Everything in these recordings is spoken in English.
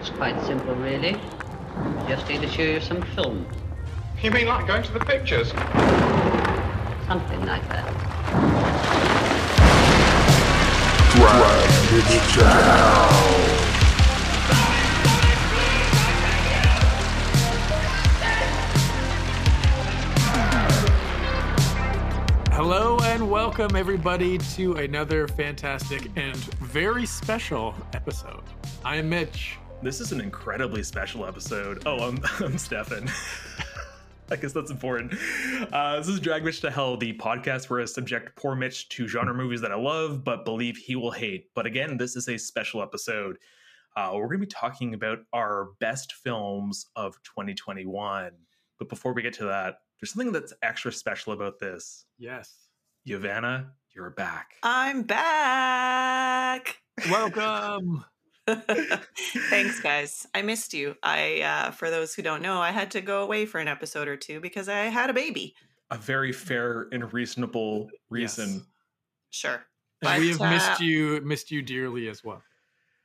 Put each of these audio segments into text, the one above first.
It's quite simple, really. Just need to show you some film. You mean like going to the pictures? Something like that. Drag it down. Hello and welcome everybody to another fantastic and very special episode. I am Mitch. This is an incredibly special episode. Oh, I'm, I'm Stefan. I guess that's important. Uh, this is Drag Mitch to Hell, the podcast where I subject poor Mitch to genre movies that I love but believe he will hate. But again, this is a special episode. Uh, we're going to be talking about our best films of 2021. But before we get to that, there's something that's extra special about this. Yes. Yovanna, you're back. I'm back. Welcome. Thanks, guys. I missed you. I, uh, for those who don't know, I had to go away for an episode or two because I had a baby. A very fair and reasonable reason. Yes. Sure, And we have But, missed uh, you missed you dearly as well.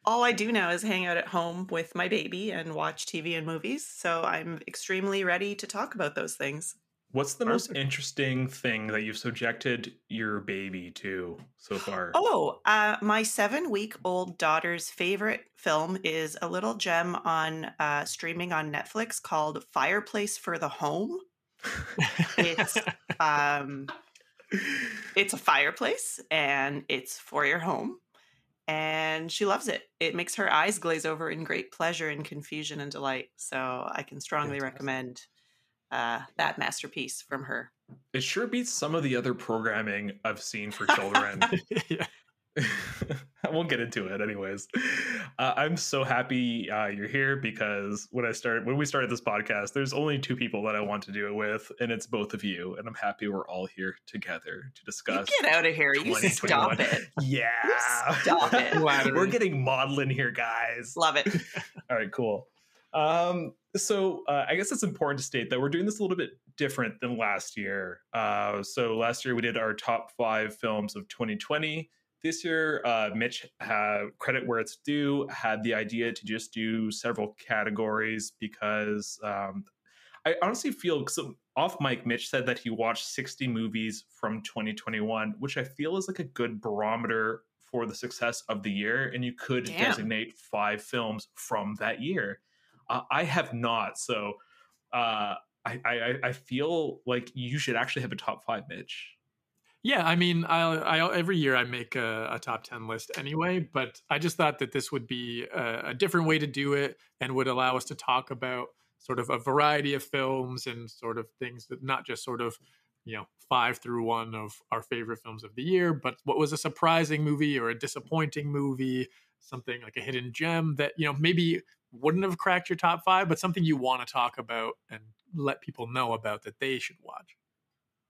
all I do now is hang out at home with my baby and watch TV and movies. So I'm extremely ready to talk about those things. What's the most interesting thing that you've subjected your baby to so far? Oh, uh, my seven week old daughter's favorite film is a little gem on uh, streaming on Netflix called Fireplace for the Home. It's um, it's a fireplace and it's for your home and she loves it it makes her eyes glaze over in great pleasure and confusion and delight so i can strongly Fantastic. recommend uh, that masterpiece from her It sure beats some of the other programming I've seen for children. I won't get into it, anyways. Uh, I'm so happy uh, you're here because when I started, when we started this podcast, there's only two people that I want to do it with, and it's both of you. And I'm happy we're all here together to you discuss. get out of here you stop it Yeah, stop it we're getting maudlin here, guys. love it All right, cool. Um, so uh, I guess it's important to state that we're doing this a little bit different than last year. Uh, so last year we did our top five films of 2020. This year, uh, Mitch, had, credit where it's due, had the idea to just do several categories because um, I honestly feel because off mic, Mitch said that he watched 60 movies from 2021, which I feel is like a good barometer for the success of the year. And you could Damn. designate five films from that year. I have not. So uh, I, I, I feel like you should actually have a top five, Mitch. Yeah, I mean, I, I every year I make a, a top ten list anyway, but I just thought that this would be a, a different way to do it and would allow us to talk about sort of a variety of films and sort of things that not just sort of you know five through one of our favorite films of the year, but what was a surprising movie or a disappointing movie, something like a hidden gem that you know maybe wouldn't have cracked your top five, but something you want to talk about and let people know about that they should watch.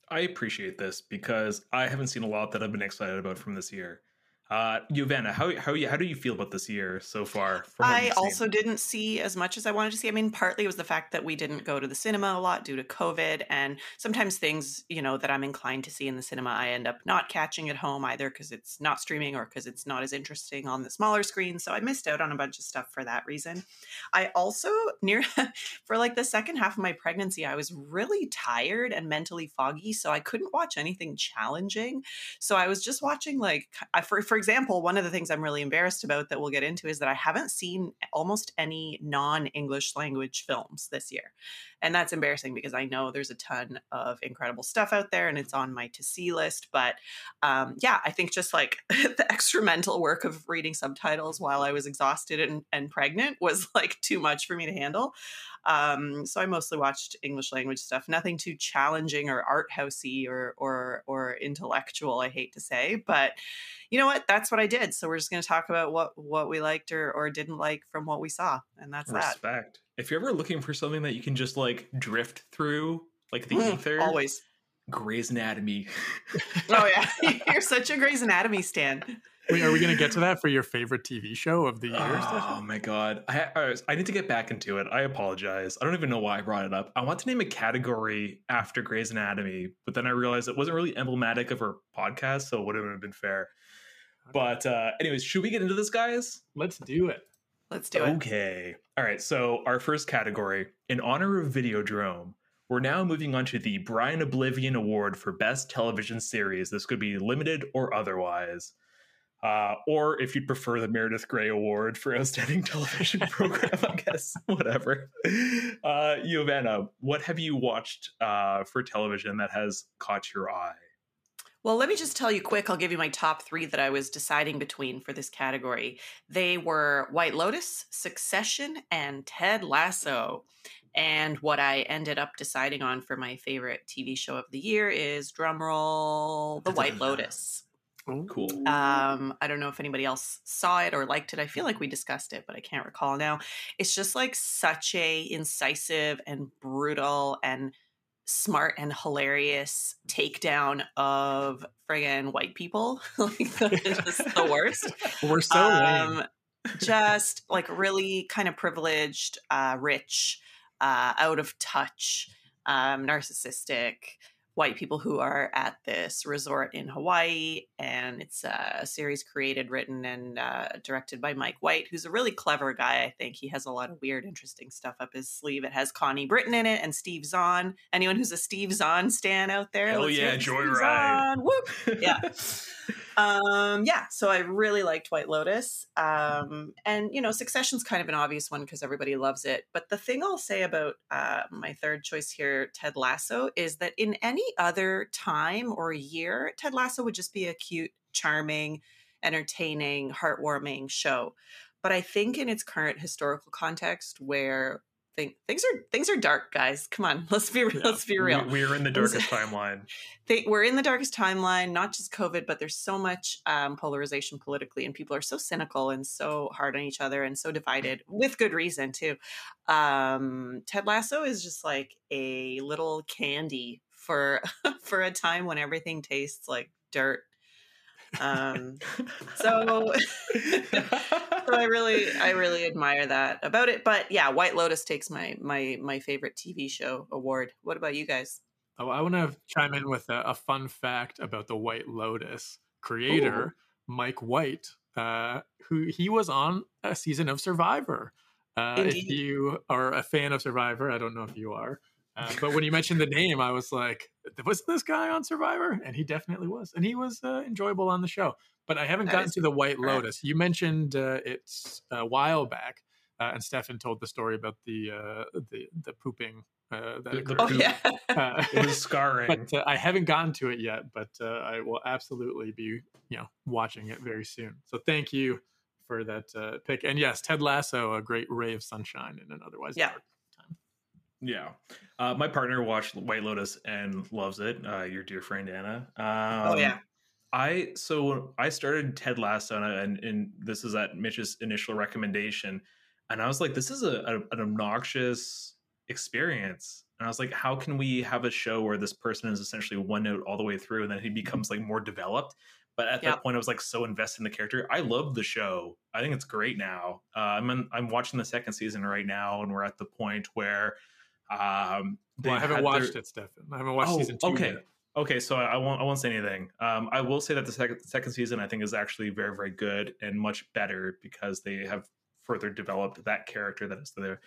I appreciate this because I haven't seen a lot that I've been excited about from this year. Uh, Yovanna, how how how do you feel about this year so far? I also didn't see as much as I wanted to see. I mean, partly it was the fact that we didn't go to the cinema a lot due to COVID. And sometimes things, you know, that I'm inclined to see in the cinema, I end up not catching at home either because it's not streaming or because it's not as interesting on the smaller screen. So I missed out on a bunch of stuff for that reason. I also, near for like the second half of my pregnancy, I was really tired and mentally foggy. So I couldn't watch anything challenging. So I was just watching like I, for for example, one of the things I'm really embarrassed about that we'll get into is that I haven't seen almost any non-English language films this year. And that's embarrassing because I know there's a ton of incredible stuff out there and it's on my to see list. But um, yeah, I think just like the extra mental work of reading subtitles while I was exhausted and, and pregnant was like too much for me to handle. Um, so I mostly watched English language stuff, nothing too challenging or art housey or or or intellectual. I hate to say, but you know what? That's what I did. So we're just going to talk about what what we liked or or didn't like from what we saw, and that's that. respect. If you're ever looking for something that you can just like drift through, like the Mm, ether, Always. Grey's Anatomy. Oh yeah, you're such a Grey's Anatomy stan. Wait, are we going to get to that for your favorite TV show of the year? Oh my god, I, I I need to get back into it. I apologize. I don't even know why I brought it up. I want to name a category after Grey's Anatomy, but then I realized it wasn't really emblematic of our podcast, so it wouldn't have been fair. But uh anyways, should we get into this, guys? Let's do it. Let's do it. Okay. All right. So, our first category, in honor of Videodrome, we're now moving on to the Brian Oblivion Award for Best Television Series. This could be limited or otherwise. Uh, or if you'd prefer the Meredith Grey Award for Outstanding Television Program, I guess, whatever. Uh, Giovanna, what have you watched uh, for television that has caught your eye? Well, let me just tell you quick. I'll give you my top three that I was deciding between for this category. They were White Lotus, Succession, and Ted Lasso. And what I ended up deciding on for my favorite TV show of the year is drumroll, The White Lotus. Cool. Um, I don't know if anybody else saw it or liked it. I feel like we discussed it, but I can't recall now. It's just like such a incisive and brutal and smart and hilarious takedown of friggin' white people. like it's just the worst. We're so. Um, just like really kind of privileged, uh, rich, uh, out of touch, um, narcissistic white people who are at this resort in Hawaii. And it's a series created, written, and uh, directed by Mike White, who's a really clever guy. I think he has a lot of weird, interesting stuff up his sleeve. It has Connie Britton in it and Steve Zahn. Anyone who's a Steve Zahn stan out there? Hell yeah, it for Steve Joyride. Whoop! Yeah. um yeah so i really liked white lotus um and you know succession's kind of an obvious one because everybody loves it but the thing i'll say about uh, my third choice here ted lasso is that in any other time or year ted lasso would just be a cute charming entertaining heartwarming show. But i think in its current historical context where think, things are things are dark guys come on let's be Yeah. let's be real We, we're in the darkest timeline. they, we're in the darkest timeline, not just COVID, but there's so much um, polarization politically, and people are so cynical and so hard on each other and so divided with good reason too. Um, Ted Lasso is just like a little candy for for a time when everything tastes like dirt. Um, so so I really I really admire that about it. But yeah, White Lotus takes my my my favorite TV show award. What about you guys? Oh, I want to chime in with a, a fun fact about the White Lotus creator, Mike White, uh, who he was on a season of Survivor. Uh, if you are a fan of Survivor, I don't know if you are, uh, but when you mentioned the name, I was like, "Was this guy on Survivor?" And he definitely was, and he was uh, enjoyable on the show. But I haven't That gotten to the White correct. Lotus. You mentioned uh, it's a while back, uh, and Stefan told the story about the uh, the the pooping uh, that The- the occurred. Oh yeah. Uh, it was scarring. but uh, I haven't gotten to it yet. But uh, I will absolutely be, you know, watching it very soon. So thank you for that uh, pick. And yes, Ted Lasso, a great ray of sunshine in an otherwise Yeah. dark time. Yeah. Uh, my partner watched White Lotus and loves it. Uh, your dear friend Anna. Um, Oh yeah. I so I started Ted Lasso, and, and, this is at Mitch's initial recommendation, and I was like, this is a, a an obnoxious experience. And I was like, how can we have a show where this person is essentially one note all the way through, and then he becomes like more developed? But at Yep. that point, I was like so invested in the character. I love the show. I think it's great now. Uh, I'm in, I'm watching the second season right now, and we're at the point where um, Well, I haven't watched their- it, Stefan. I haven't watched Oh, season two okay. yet. Okay, so I won't I won't say anything. Um, I will say that the second second season I think is actually very very good and much better because they have further developed that character that is the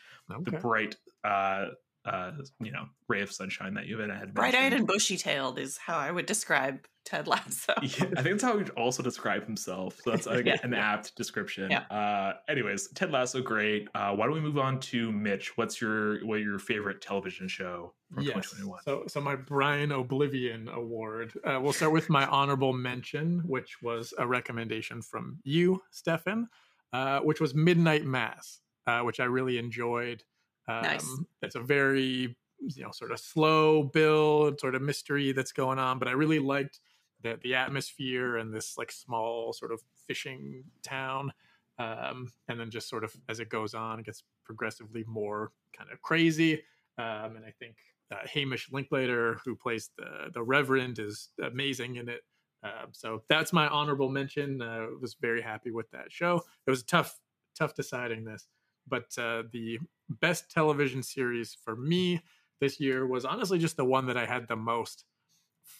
the bright uh uh you know ray of sunshine that you had Bright eyed and bushy tailed is how I would describe Ted Lasso. Yeah, I think that's how he would also describe himself. So that's like Yeah. an apt description. Yeah. Uh, anyways, Ted Lasso, great. Uh, why don't we move on to Mitch? What's your what your favorite television show from Yes. 2021? So, so my Brian Oblivion Award. Uh, we'll start with my honorable mention, which was a recommendation from you, Stefan, uh, which was Midnight Mass, uh, which I really enjoyed. Um, Nice. It's a very you know sort of slow build, sort of mystery that's going on, but I really liked the the atmosphere and this like small sort of fishing town. Um, and then just sort of as it goes on, it gets progressively more kind of crazy. Um, and I think uh, Hamish Linklater, who plays the the Reverend, is amazing in it. Um, so that's my honorable mention. Uh, was very happy with that show. It was tough, tough deciding this, but uh, the best television series for me this year was honestly just the one that I had the most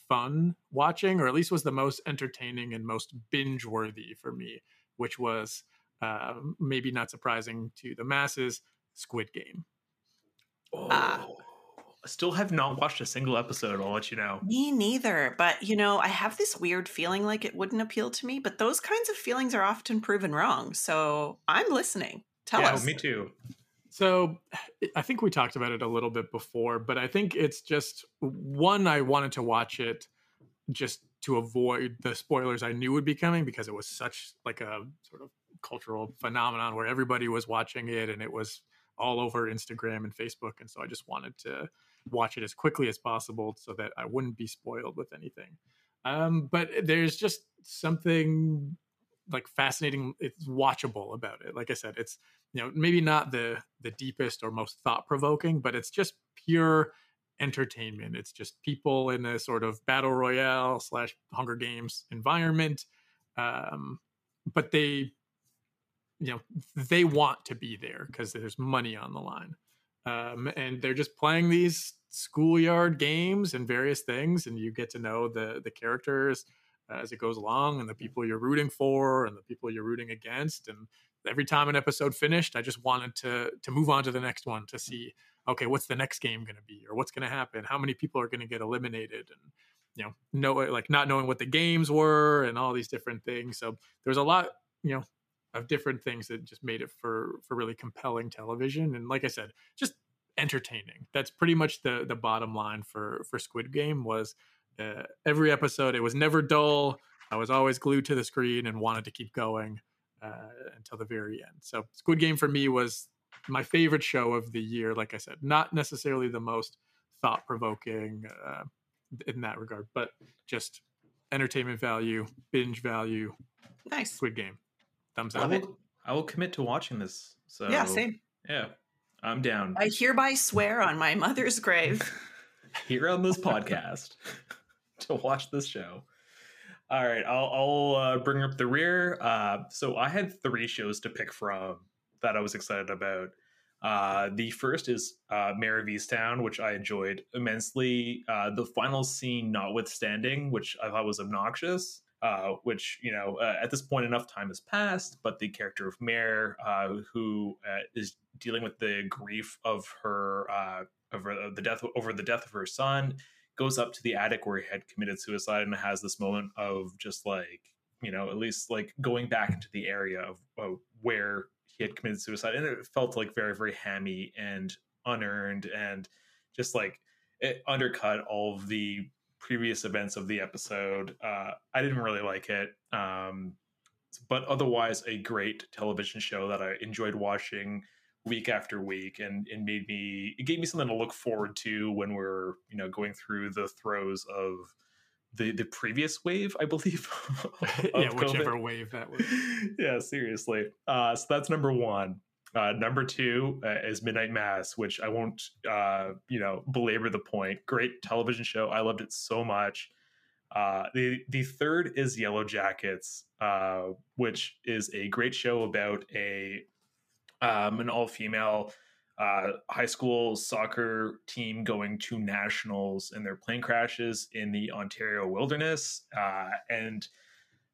fun watching, or at least was the most entertaining and most binge worthy for me, which was uh, maybe not surprising to the masses, Squid Game. Oh, Ah. I still have not watched a single episode. I'll let you know. Me neither. But, you know, I have this weird feeling like it wouldn't appeal to me, but those kinds of feelings are often proven wrong. So I'm listening. Tell us. yeah, us. me too. So I think we talked about it a little bit before, but I think it's just one, I wanted to watch it just to avoid the spoilers I knew would be coming because it was such like a sort of cultural phenomenon where everybody was watching it and it was all over Instagram and Facebook. And so I just wanted to watch it as quickly as possible so that I wouldn't be spoiled with anything. Um, but there's just something like fascinating, it's watchable about it. Like I said, it's you know maybe not the the deepest or most thought provoking, but it's just pure entertainment. It's just people in a sort of battle royale slash Hunger Games environment, um, but they you know they want to be there because there's money on the line um, and they're just playing these schoolyard games and various things and you get to know the the characters Uh, as it goes along and the people you're rooting for and the people you're rooting against and every time an episode finished i just wanted to to move on to the next one to see okay what's the next game going to be or what's going to happen? How many people are going to get eliminated? And you know know like not knowing what the games were and all these different things. So there's a lot you know of different things that just made it for for really compelling television. And like i said just entertaining. That's pretty much the the bottom line for for squid game was uh, every episode it was never dull i was always glued to the screen and wanted to keep going uh, until the very end so squid game for me was my favorite show of the year like i said not necessarily the most thought-provoking uh, in that regard but just entertainment value binge value Nice. squid game thumbs up Love will, I will commit to watching this. So Yeah, same. Yeah, I'm down. I hereby swear on my mother's grave. here on this podcast to watch this show. All right, I'll, I'll uh, bring up the rear. Uh, so I had three shows to pick from that I was excited about. Uh, the first is uh, of which I enjoyed immensely. Uh, the final scene, notwithstanding, which I thought was obnoxious. Uh, which you know, uh, at this point, enough time has passed. But the character of Mare, uh, who uh, is dealing with the grief of her uh, over the death over the death of her son goes up to the attic where he had committed suicide and has this moment of just like you know at least like going back into the area of, of where he had committed suicide. And it felt like very very hammy and unearned and just like it undercut all of the previous events of the episode. Uh i didn't really like it um but otherwise a great television show that i enjoyed watching week after week and it made me it gave me something to look forward to when we're you know going through the throes of the the previous wave i believe yeah COVID. whichever wave that was. Yeah seriously. Uh so that's number one. Uh number two uh, is midnight mass which i won't uh you know belabor the point. Great television show. I loved it so much. Uh the the third is yellow jackets uh which is a great show about a um, an all female uh, high school soccer team going to nationals and their plane crashes in the Ontario wilderness. Uh, and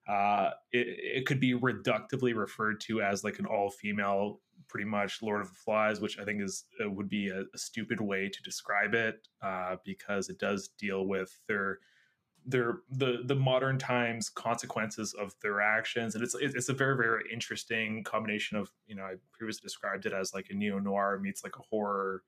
uh, it, it could be reductively referred to as like an all female, pretty much Lord of the Flies, which I think is uh, would be a, a stupid way to describe it uh, because it does deal with their their the the modern times consequences of their actions. And it's it's a very very interesting combination of you know i previously described it as like a neo noir meets like a horror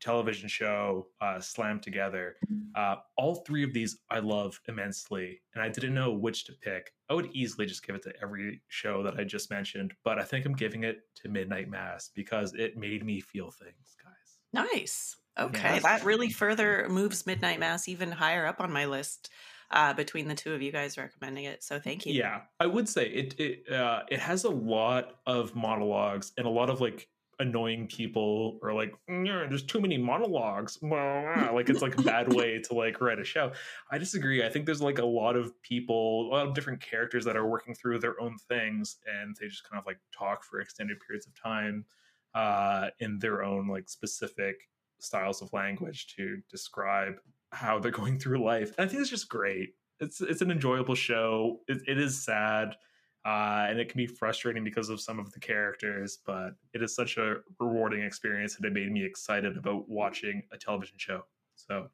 television show uh, slammed together. Uh, all three of these i love immensely and i didn't know which to pick. I would easily just give it to every show that i just mentioned but i think i'm giving it to midnight mass because it made me feel things guys. Nice. Okay, Yes. that really further moves Midnight Mass even higher up on my list uh, between the two of you guys recommending it. So thank you. Yeah, I would say it it uh, it has a lot of monologues and a lot of like annoying people or like "Mm, there's too many monologues. Blah, blah," like it's like a bad way to like write a show. I disagree. I think there's like a lot of people, a lot of different characters that are working through their own things, and they just kind of like talk for extended periods of time uh, in their own like specific styles of language to describe how they're going through life. And I think it's just great. It's it's an enjoyable show. It, it is sad. uh, and it can be frustrating because of some of the characters, but it is such a rewarding experience that it made me excited about watching a television show. So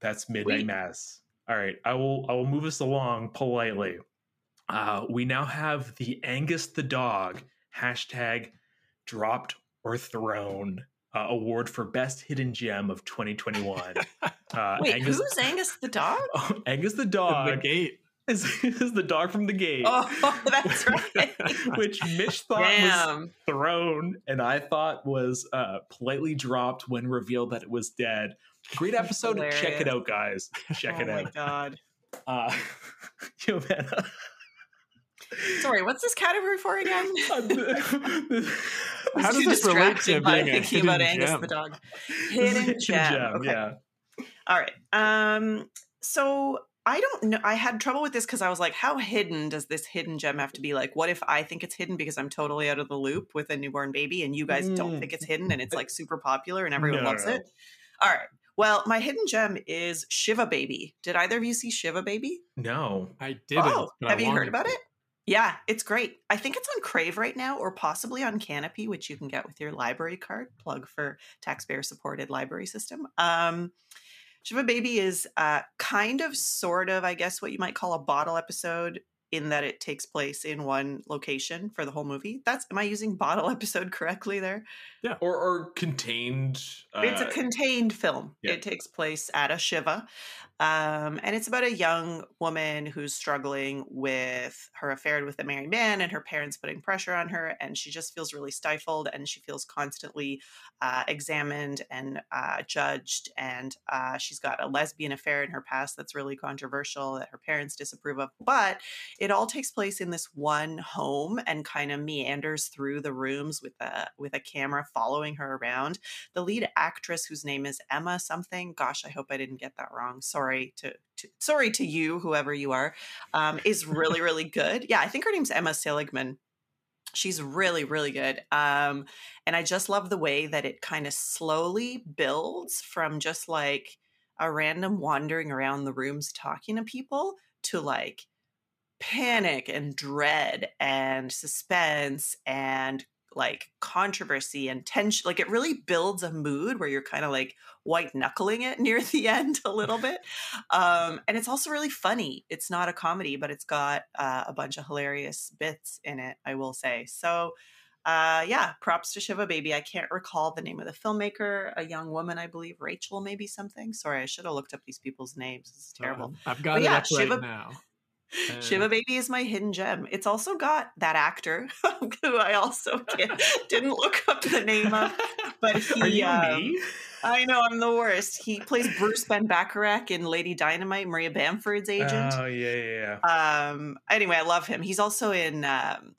that's Midnight Sweet. Mass. All right, I will I will move us along politely. Uh, we now have the Angus the dog hashtag dropped or thrown uh, award for best hidden gem of 2021. Uh, Wait, Angus, who's Angus the dog? Oh, Angus the dog. the gate. is, is the dog from the gate, Oh, that's right. which Mitch thought was thrown and I thought was uh, politely dropped when revealed that it was dead. Great episode. Check it out, guys. Check oh it out. Oh my god. Uh, Giovanna. Sorry, what's this category for again? Uh, How does Too this relate to distracted by being a thinking about hidden Angus the dog? This is Hidden hidden gem. Okay. Yeah. All right. Um. So I don't know. I had trouble with this because I was like, how hidden does this hidden gem have to be? Like, what if I think it's hidden because I'm totally out of the loop with a newborn baby, and you guys don't Mm. think it's hidden and it's like super popular and everyone No, loves it? All right. Well, my hidden gem is Shiva Baby. Did either of you see Shiva Baby? No. I didn't. oh, but I have you heard about to. it? Yeah, it's great. I think it's on Crave right now, or possibly on Kanopy, which you can get with your library card. Plug for taxpayer-supported library system. Um, Shiva Baby is uh, kind of, sort of, I guess, what you might call a bottle episode, in that it takes place in one location for the whole movie. That's am I using bottle episode correctly there? Yeah, or, or contained. Uh, it's a contained film. yeah. It takes place at a shiva, um, and it's about a young woman who's struggling with her affair with a married man, and her parents putting pressure on her, and she just feels really stifled, and she feels constantly uh, examined and uh, judged, and uh, she's got a lesbian affair in her past that's really controversial that her parents disapprove of, but it all takes place in this one home and kind of meanders through the rooms with a with a camera following her around the lead actress whose name is Emma something. Gosh, I hope I didn't get that wrong. Sorry to, to sorry to you, whoever you are, um, is really really good. Yeah, I think her name's Emma Seligman. She's really really good. Um, and I just love the way that it kind of slowly builds from just like a random wandering around the rooms talking to people to like panic and dread and suspense and like controversy and tension. Like it really builds a mood where you're kind of like white knuckling it near the end a little bit. Um, and it's also really funny. It's not a comedy, but it's got uh, a bunch of hilarious bits in it, I will say. So, uh, yeah, props to Shiva Baby. I can't recall the name of the filmmaker, a young woman, I believe, Rachel, maybe something. Sorry, I should have looked up these people's names. It's terrible. Um, I've got But it yeah, up right Shiva- now. Uh, Shiva Baby is my hidden gem. It's also got that actor who I also didn't look up the name of, but he. Are you um, me? I know I'm the worst. He plays Bruce Ben Bacharach in Lady Dynamite, Maria Bamford's agent. Oh yeah, yeah, yeah. um. Anyway, I love him. He's also in um,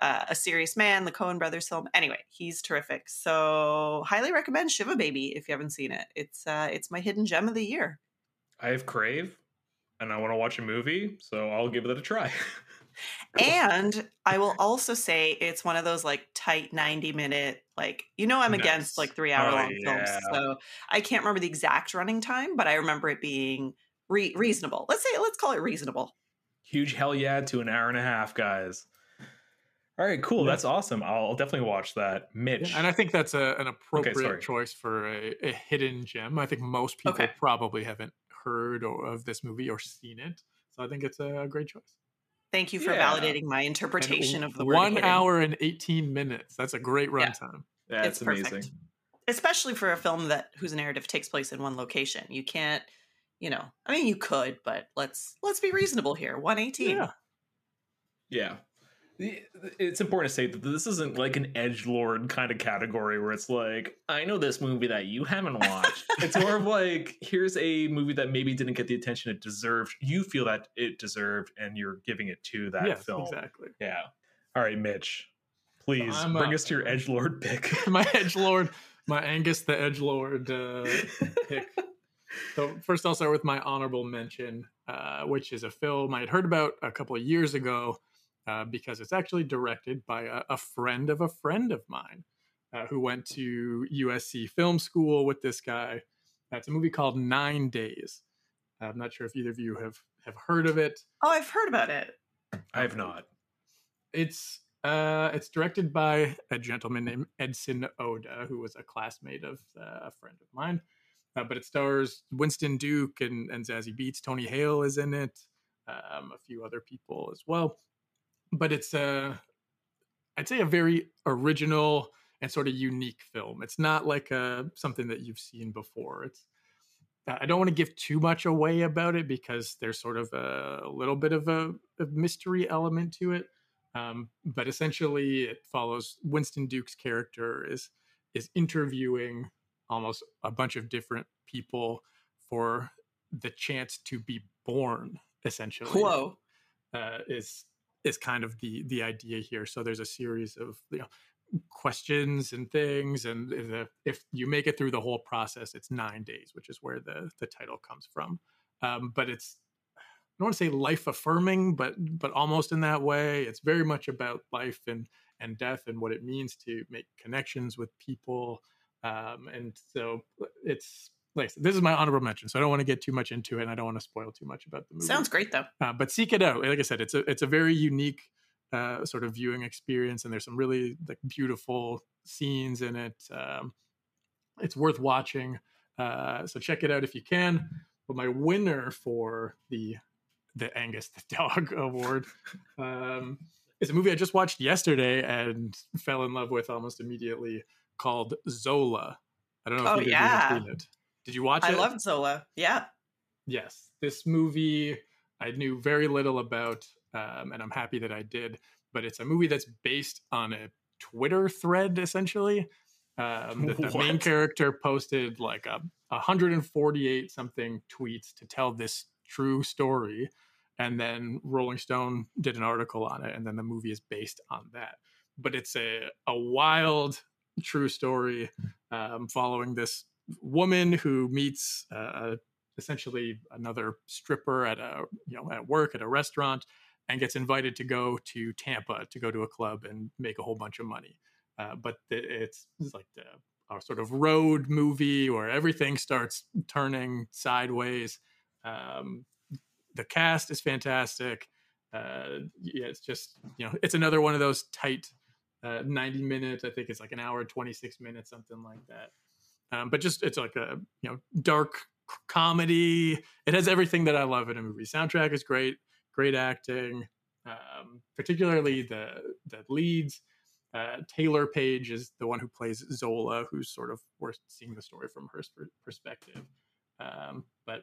uh, A Serious Man, the Coen Brothers film. Anyway, he's terrific. So highly recommend Shiva Baby if you haven't seen it. It's uh, it's my hidden gem of the year. I have Crave, and I want to watch a movie, so I'll give it a try. And I will also say it's one of those like tight 90 minute, like, you know, I'm Nice. against like three hour Oh, long yeah. films. So I can't remember the exact running time, but I remember it being re- reasonable. Let's say, let's call it reasonable. Huge hell yeah to an hour and a half, guys. All right, cool. Yeah. That's awesome. I'll definitely watch that. Mitch. Yeah, and I think that's a, an appropriate sorry. choice for a, a hidden gem. I think most people Okay. probably haven't heard or, of this movie or seen it, so I think it's a great choice. Thank you for Yeah. validating my And interpretation of the word one hidden. hour and eighteen minutes. That's a great Yeah. runtime. That's it's perfect. amazing. Especially for a film that whose narrative takes place in one location. You can't, you know, I mean, you could, but let's let's be reasonable here. 118. Yeah. Yeah. The- It's important to say that this isn't like an edge lord kind of category where it's like, I know this movie that you haven't watched. it's more of like, here's a movie that maybe didn't get the attention it deserved. You feel that it deserved, and you're giving it to that yes, film. exactly. Yeah. All right, Mitch. Please I'm, bring uh, us to your edge lord pick. my edge lord, my Angus the edge lord uh, pick. So first, I'll start with my honorable mention, uh, which is a film I had heard about a couple of years ago uh, because it's actually directed by a, a friend of a friend of mine uh, who went to USC Film School with this guy. That's a movie called Nine Days. I'm not sure if either of you have have heard of it. Oh, I've heard about it. I have not. It's uh, it's directed by a gentleman named Edson Oda, who was a classmate of uh, a friend of mine. Uh, but it stars Winston Duke and, and Zazie Beetz. Tony Hale is in it. Um, a few other people as well. But it's a, I'd say a very original and sort of unique film. It's not like a something that you've seen before. It's I don't want to give too much away about it because there's sort of a, a little bit of a, a, mystery element to it. Um, but essentially, it follows Winston Duke's character is is interviewing almost a bunch of different people for the chance to be born. Essentially, whoa, uh, is is kind of the the idea here. So there's a series of you know questions and things and the, if you make it through the whole process it's nine days which is where the the title comes from. Um, but it's i don't want to say life affirming but but almost in that way. It's very much about life and and death and what it means to make connections with people. Um, and so it's like this is my honorable mention so i don't want to get too much into it and i don't want to spoil too much about the movie sounds great though uh, but seek it out like i said it's a it's a very unique uh, sort of viewing experience, and there's some really like beautiful scenes in it. Um, it's worth watching, uh, so check it out if you can. But my winner for the the Angus the Dog Award um, is a movie I just watched yesterday and fell in love with almost immediately, called Zola. I don't know oh, if you yeah. have seen it. Did you watch I it? I loved Zola. Yeah. Yes, this movie I knew very little about um, and I'm happy that I did. But it's a movie that's based on a Twitter thread, essentially. Um, that the main character posted like a 148 something tweets to tell this true story, and then Rolling Stone did an article on it, and then the movie is based on that. But it's a a wild true story um, following this woman who meets uh, essentially another stripper at a you know at work at a restaurant and gets invited to go to Tampa to go to a club and make a whole bunch of money. Uh, but the, it's, it's, like the our sort of road movie where everything starts turning sideways. Um, the cast is fantastic. Uh, yeah, it's just you know it's another one of those tight uh, 90 minutes. I think it's like an hour 26 minutes, something like that. Um, but just it's like a you know dark comedy. It has everything that I love in a movie. Soundtrack is great great acting, um, particularly the the leads. Uh, Taylour Paige is the one who plays Zola, who's sort of we're seeing the story from her perspective. Um, but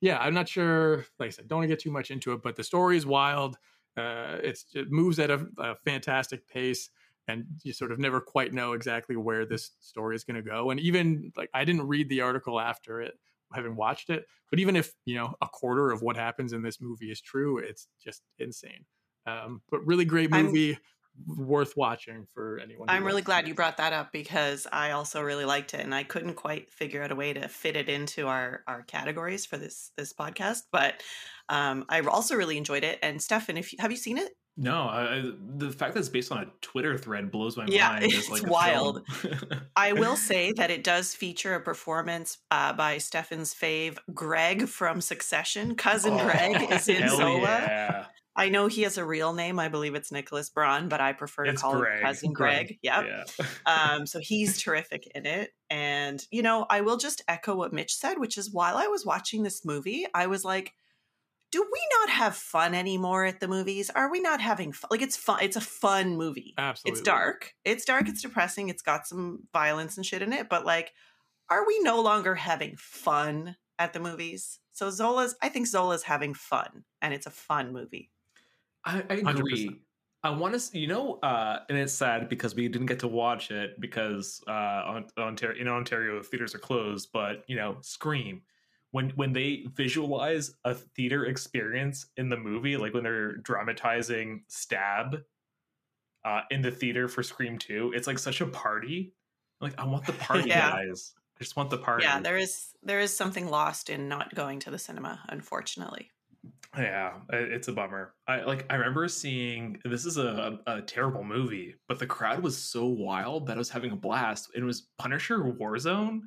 yeah, I'm not sure. Like I said, don't get too much into it, but the story is wild. Uh, it's it moves at a, a, fantastic pace, and you sort of never quite know exactly where this story is going to go. And even like I didn't read the article after it, having watched it. But even if you know a quarter of what happens in this movie is true, it's just insane. Um, but really great movie. I'm, worth watching for anyone. I'm really glad you brought that up because I also really liked it and I couldn't quite figure out a way to fit it into our our categories for this this podcast. But um, I also really enjoyed it. And Stefan, if you, have you seen it? No, I, the fact that it's based on a Twitter thread blows my yeah, mind. It's like wild. I will say that it does feature a performance uh, by Stefan's fave, Greg from Succession. Cousin oh, Greg is in Zola. Yeah. I know he has a real name. I believe it's Nicholas Braun, but I prefer to it's call Greg. him Cousin Greg. Greg. Yep. Yeah. um, so he's terrific in it. And, you know, I will just echo what Mitch said, which is while I was watching this movie, I was like, do we not have fun anymore at the movies? Are we not having fun? Like it's fun. It's a fun movie. Absolutely. It's dark. It's dark. It's depressing. It's got some violence and shit in it. But like, are we no longer having fun at the movies? So Zola's. I think Zola's having fun, and it's a fun movie. I, I agree. 100%. I want to, you know, uh, and it's sad because we didn't get to watch it because uh, Ontario, in Ontario, theaters are closed. But you know, Scream when when they visualize a theater experience in the movie, like when they're dramatizing Stab uh, in the theater for Scream Two, it's like such a party. Like I want the party, yeah. guys. I just want the party. Yeah, there is there is something lost in not going to the cinema, unfortunately. Yeah, it's a bummer. I like. I remember seeing this is a, a terrible movie, but the crowd was so wild that I was having a blast. It was Punisher Warzone,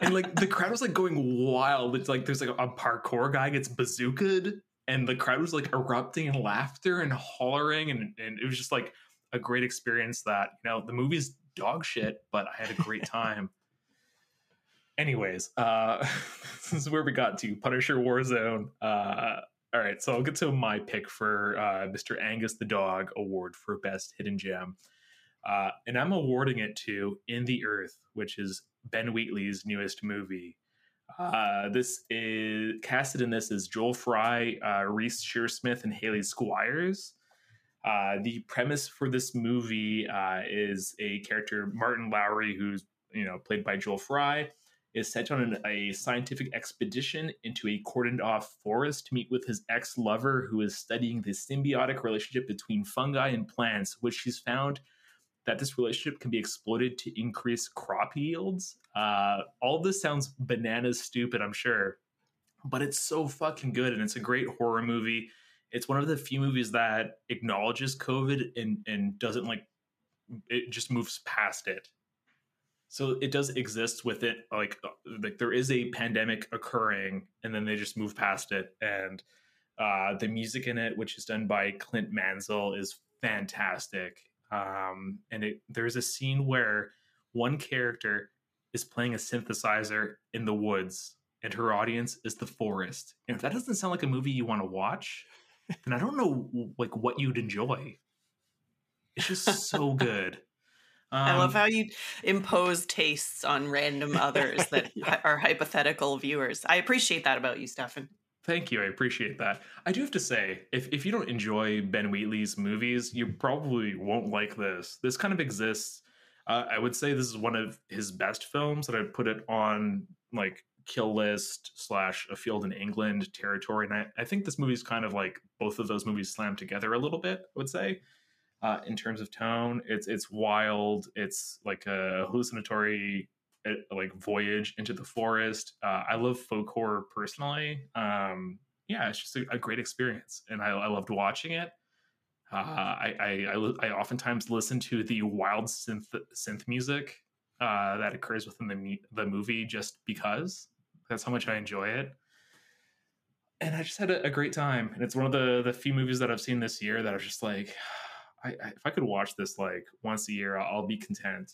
and like the crowd was like going wild. It's like there's like a parkour guy gets bazookaed and the crowd was like erupting in laughter and hollering, and, and it was just like a great experience. That you know the movie's dog shit, but I had a great time. Anyways, uh, this is where we got to Punisher Warzone. Uh, all right, so I'll get to my pick for uh, Mr. Angus the Dog Award for Best Hidden Gem. Uh, and I'm awarding it to In the Earth, which is Ben Wheatley's newest movie. Uh, this is casted in this is Joel Fry, uh, Reece Shearsmith, and Hayley Squires. Uh, the premise for this movie uh, is a character Martin Lowery, who's you know played by Joel Fry, is sent on an, a scientific expedition into a cordoned off forest to meet with his ex lover, who is studying the symbiotic relationship between fungi and plants, which she's found that this relationship can be exploited to increase crop yields. Uh, all this sounds bananas stupid, I'm sure, but it's so fucking good and it's a great horror movie. It's one of the few movies that acknowledges COVID and and doesn't like it just moves past it so it does exist with it like like there is a pandemic occurring and then they just move past it and uh the music in it which is done by clint mansell is fantastic um and it there's a scene where one character is playing a synthesizer in the woods and her audience is the forest and if that doesn't sound like a movie you want to watch then i don't know like what you'd enjoy it's just so good I love Um, how you impose tastes on random others that Yeah. are hypothetical viewers. I appreciate that about you, Stefan. Thank you. I appreciate that. I do have to say, if, if you don't enjoy Ben Wheatley's movies, you probably won't like this. This kind of exists. Uh, I would say this is one of his best films that I'd put it on like kill list slash a field in England territory. And I, I think this movie is kind of like both of those movies slammed together a little bit, I would say. Uh, in terms of tone, it's it's wild. It's like a hallucinatory like voyage into the forest. Uh, I love folk horror personally. Um, yeah, it's just a, a great experience, and I, I loved watching it. Uh, I, I, I I oftentimes listen to the wild synth synth music uh, that occurs within the the movie just because that's how much I enjoy it. And I just had a, a great time, and it's one of the the few movies that I've seen this year that I was just like, I, if I could watch this like once a year, I'll, I'll be content.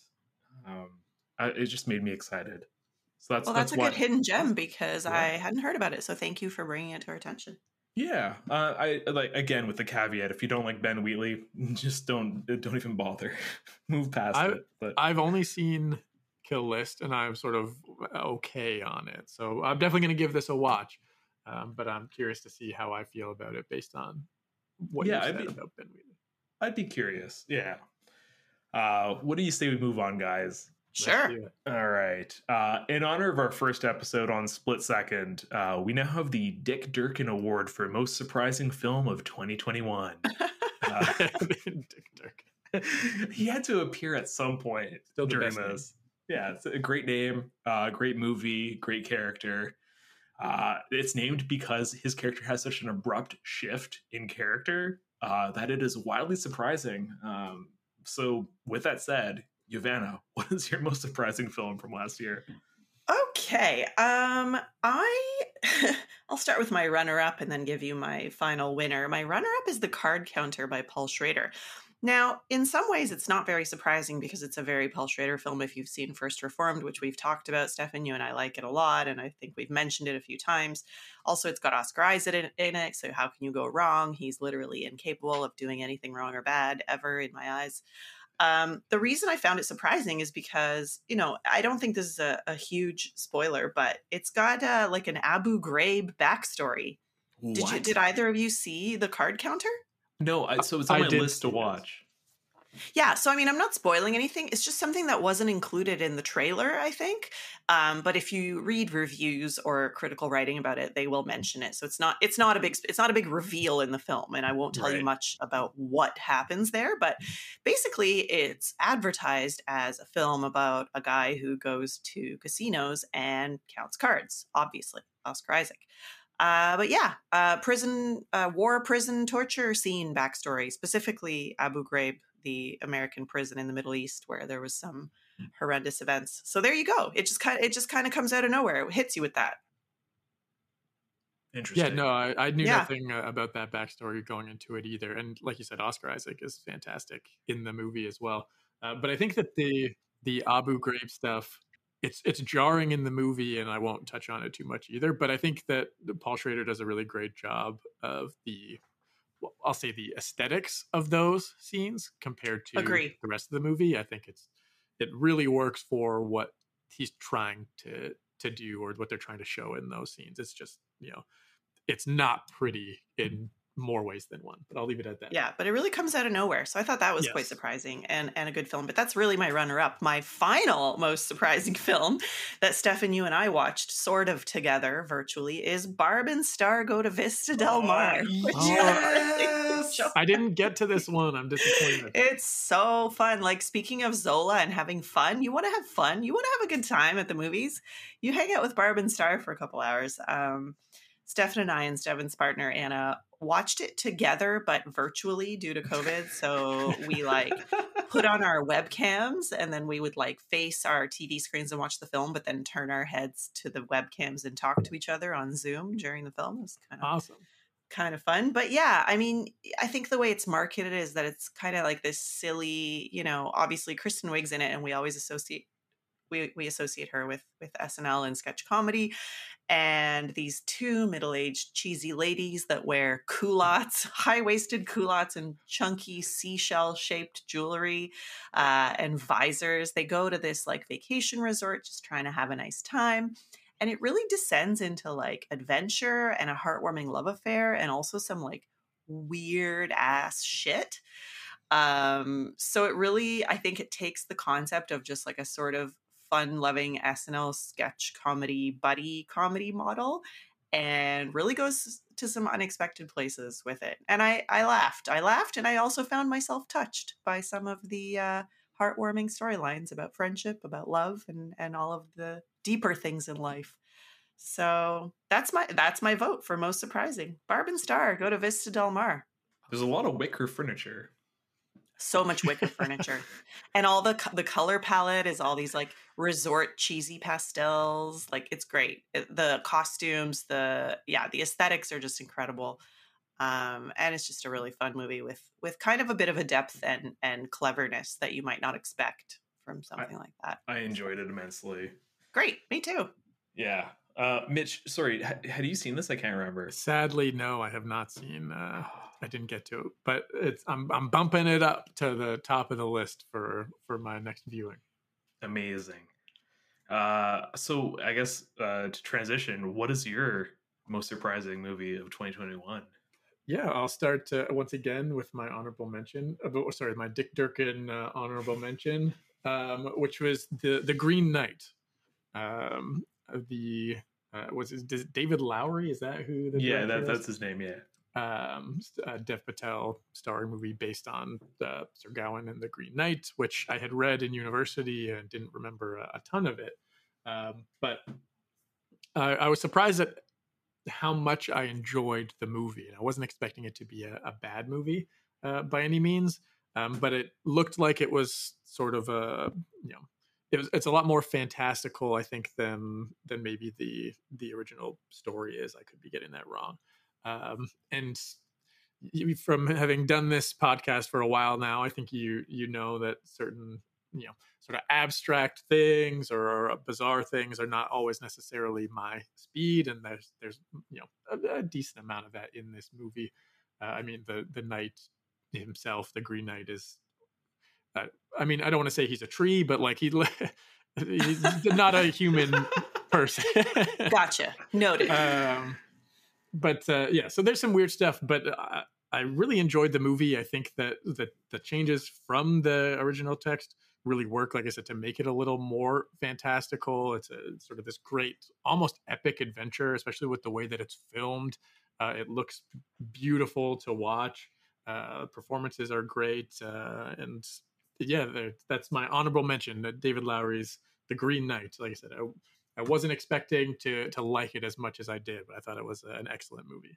Um, I, it just made me excited. So that's Well, that's, a why- good hidden gem because Yeah. I hadn't heard about it. So thank you for bringing it to our attention. Yeah, uh, I like again with the caveat: if you don't like Ben Wheatley, just don't don't even bother, move past I- it. But I've only seen Kill List, and I'm sort of okay on it. So I'm definitely going to give this a watch. Um, but I'm curious to see how I feel about it based on what Yeah, you I'd said be- about Ben Wheatley. I'd be curious. Yeah. Uh, what do you say we move on, guys? Sure. All right. Uh, in honor of our first episode on Split Second, uh, we now have the Dick Durkin Award for Most Surprising Film of 2021. Uh, Dick Durkin. he had to appear at some point Still the during best name. Yeah, it's a great name, uh, great movie, great character. Uh, it's named because his character has such an abrupt shift in character uh, that it is wildly surprising. Um, so, with that said, Yovanna, what is your most surprising film from last year? Okay. Um I I'll start with my runner up and then give you my final winner. My runner up is The Card Counter by Paul Schrader. Now, in some ways it's not very surprising because it's a very Paul Schrader film if you've seen First Reformed, which we've talked about, Stefan, you and I like it a lot and I think we've mentioned it a few times. Also, it's got Oscar Isaac in, in it, so how can you go wrong? He's literally incapable of doing anything wrong or bad ever in my eyes. Um, the reason I found it surprising is because, you know, I don't think this is a, a huge spoiler, but it's got uh, like an Abu Ghraib backstory. Did you? What? Did either of you see the card counter? No, I, so it's on I my did list to see this. watch. Yeah, so I mean, I'm not spoiling anything. It's just something that wasn't included in the trailer, I think. Um, but if you read reviews or critical writing about it, they will mention it. So it's not it's not a big it's not a big reveal in the film, and I won't tell Right. you much about what happens there. But basically, it's advertised as a film about a guy who goes to casinos and counts cards. Obviously, Oscar Isaac. Uh, but yeah, uh, prison, uh, war, prison torture scene backstory, specifically Abu Ghraib, the American prison in the Middle East, where there was some horrendous events. So there you go. It just kind, it just kind of comes out of nowhere. It hits you with that. Interesting. Yeah, no, I, I knew Yeah. nothing uh, about that backstory going into it either. And like you said, Oscar Isaac is fantastic in the movie as well. Uh, but I think that the the Abu Ghraib stuff, it's it's jarring in the movie, and I won't touch on it too much either. But I think that Paul Schrader does a really great job of the, well, I'll say the aesthetics of those scenes compared to Agree. the rest of the movie. I think it's it really works for what he's trying to to do or what they're trying to show in those scenes. It's just you know, it's not pretty mm-hmm. in more ways than one. But I'll leave it at that. Yeah, but it really comes out of nowhere. So I thought that was quite surprising and, and a good film. But that's really my runner up. My final most surprising film that Stefan, you and I watched sort of together virtually is Barb and Star Go to Vista Del Mar. which Oh, I yes! I didn't get to this one. I'm disappointed. It's so fun. Like speaking of Zola and having fun, you want to have fun. You want to have a good time at the movies. You hang out with Barb and Star for a couple hours. Um, Stefan and I and Stefan's partner Anna watched it together, but virtually due to COVID. So we like put on our webcams and then we would like face our TV screens and watch the film, but then turn our heads to the webcams and talk to each other on Zoom during the film. It was kind of Awesome. kind of fun. But yeah, I mean, I think the way it's marketed is that it's kind of like this silly, you know, obviously Kristen Wiig's in it and we always associate we, we associate her with with SNL and sketch comedy and these two middle-aged cheesy ladies that wear culottes, high-waisted culottes and chunky seashell shaped jewelry uh, and visors. They go to this like vacation resort just trying to have a nice time and it really descends into like adventure and a heartwarming love affair and also some like weird ass shit um so it really i think it takes the concept of just like a sort of fun loving snl sketch comedy buddy comedy model and really goes to some unexpected places with it. And i i laughed. I laughed and i also found myself touched by some of the uh heartwarming storylines about friendship about love and and all of the deeper things in life. So that's my that's my vote for most surprising. Barb and star go to vista del mar. There's a lot of wicker furniture. So much wicker furniture and all the the color palette is all these like resort cheesy pastels like it's great It- the costumes the yeah the aesthetics are just incredible um and it's just a really fun movie with with kind of a bit of a depth and and cleverness that you might not expect from something like that I enjoyed it immensely. great me too Yeah. Uh, Mitch, sorry, ha- had you seen this? I can't remember. Sadly, no, I have not seen. Uh, I didn't get to it, but it's I'm I'm bumping it up to the top of the list for for my next viewing. Amazing. Uh, so I guess uh, to transition, what is your most surprising movie of 2021? Yeah, I'll start uh, once again with my honorable mention. Uh, sorry, my Dick Durkin uh, honorable mention, um, which was the the Green Knight. Um, the uh, was it David Lowery? Is that who? The yeah, that, that's his name. Yeah. Um, uh, Dev Patel starring movie based on Sir Gawain and the Green Knight, which I had read in university and didn't remember a, a ton of it. Um, but I, I was surprised at how much I enjoyed the movie, and I wasn't expecting it to be a, a bad movie uh, by any means. Um, but it looked like it was sort of a you know it was, it's a lot more fantastical, I think, than than maybe the the original story is. I could be getting that wrong. Um, and you, from having done this podcast for a while now, I think you you know that certain you know sort of abstract things or bizarre things are not always necessarily my speed, and there's there's you know a, a decent amount of that in this movie. Uh, I mean, the the knight himself, the Green Knight, is. Uh, I mean, I don't want to say he's a tree, but like he, he's not a human person. Gotcha. Noted. um, but uh, yeah, so there's some weird stuff, but I, I really enjoyed the movie. I think that the the changes from the original text really work, like I said, to make it a little more fantastical. It's a sort of this great, almost epic adventure, especially with the way that it's filmed. Uh, it looks beautiful to watch. Uh, performances are great, uh, and yeah, that's my honorable mention. That David Lowery's The Green Knight. Like I said, I, I wasn't expecting to to like it as much as I did, but I thought it was an excellent movie.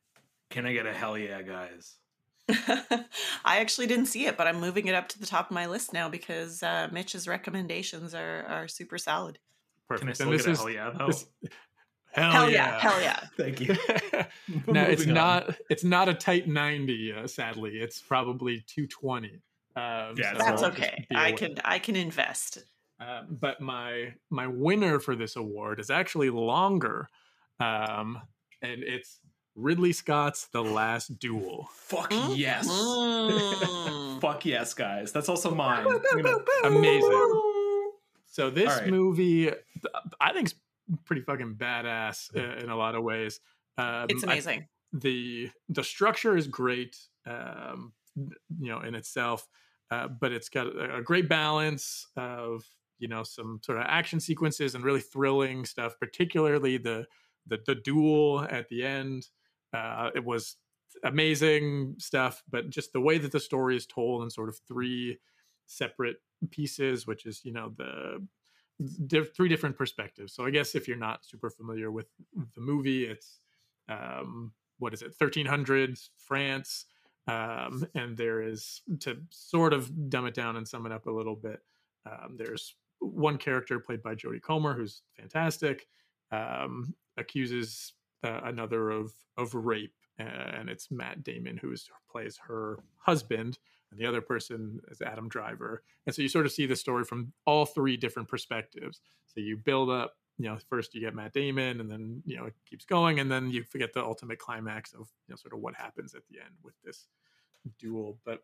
Can I get a hell yeah, guys? I actually didn't see it, but I'm moving it up to the top of my list now because uh, Mitch's recommendations are are super solid. Can I Perfect. still And get this a is hell yeah though? this- Hell, Hell yeah. yeah, hell yeah. Thank you. no, it's on. not. It's not a tight ninety. Uh, sadly, it's probably two twenty. Um, Yeah, so That's okay. I can I can invest. Uh, but my my winner for this award is actually longer, um, and it's Ridley Scott's The Last Duel. Fuck Mm, yes. mm. Fuck yes, guys. That's also mine. Gonna- Amazing. So this All right. movie, I think, is pretty fucking badass uh, in a lot of ways. Um, It's I- amazing. the the structure is great, um, you know, in itself, uh, but it's got a, a great balance of you know some sort of action sequences and really thrilling stuff, particularly the the, the duel at the end. Uh, it was amazing stuff, but just the way that the story is told in sort of three separate pieces, which is you know the diff- three different perspectives. So I guess if you're not super familiar with the movie, it's um, what is it, 1300s France, um, and there is to sort of dumb it down and sum it up a little bit. Um, there's one character played by Jodie Comer who's fantastic, um, accuses uh, another of of rape, and it's Matt Damon who plays her husband, and the other person is Adam Driver. And so you sort of see the story from all three different perspectives. So you build up, you know, first you get Matt Damon, and then you know it keeps going, and then you forget the ultimate climax of you know sort of what happens at the end with this duel. But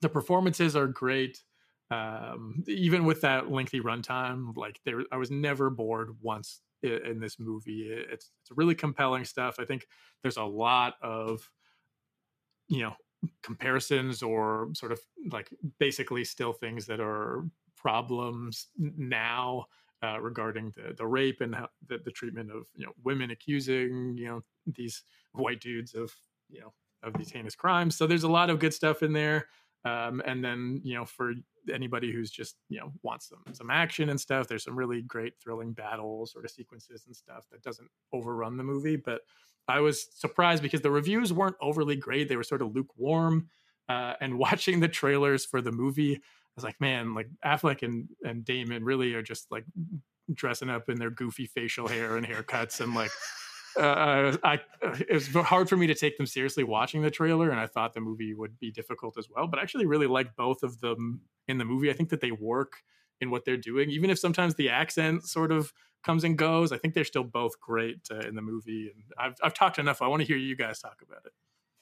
the performances are great. Um, even with that lengthy runtime, like there, I was never bored once i- in this movie. It's it's really compelling stuff. I think there's a lot of you know comparisons or sort of like basically still things that are problems now uh, regarding the the rape and how, the, the treatment of you know women accusing you know these white dudes of you know of these heinous crimes. So there's a lot of good stuff in there. Um, and then you know for anybody who's just you know wants some some action and stuff, there's some really great thrilling battle sort of sequences and stuff that doesn't overrun the movie. But I was surprised because the reviews weren't overly great; they were sort of lukewarm. Uh, and watching the trailers for the movie, I was like, man, like Affleck and and Damon really are just like dressing up in their goofy facial hair and haircuts and like uh, I it was hard for me to take them seriously watching the trailer, and I thought the movie would be difficult as well. But I actually really like both of them in the movie. I think that they work in what they're doing, even if sometimes the accent sort of comes and goes. I think they're still both great uh, in the movie, and I've I've talked enough. I want to hear you guys talk about it.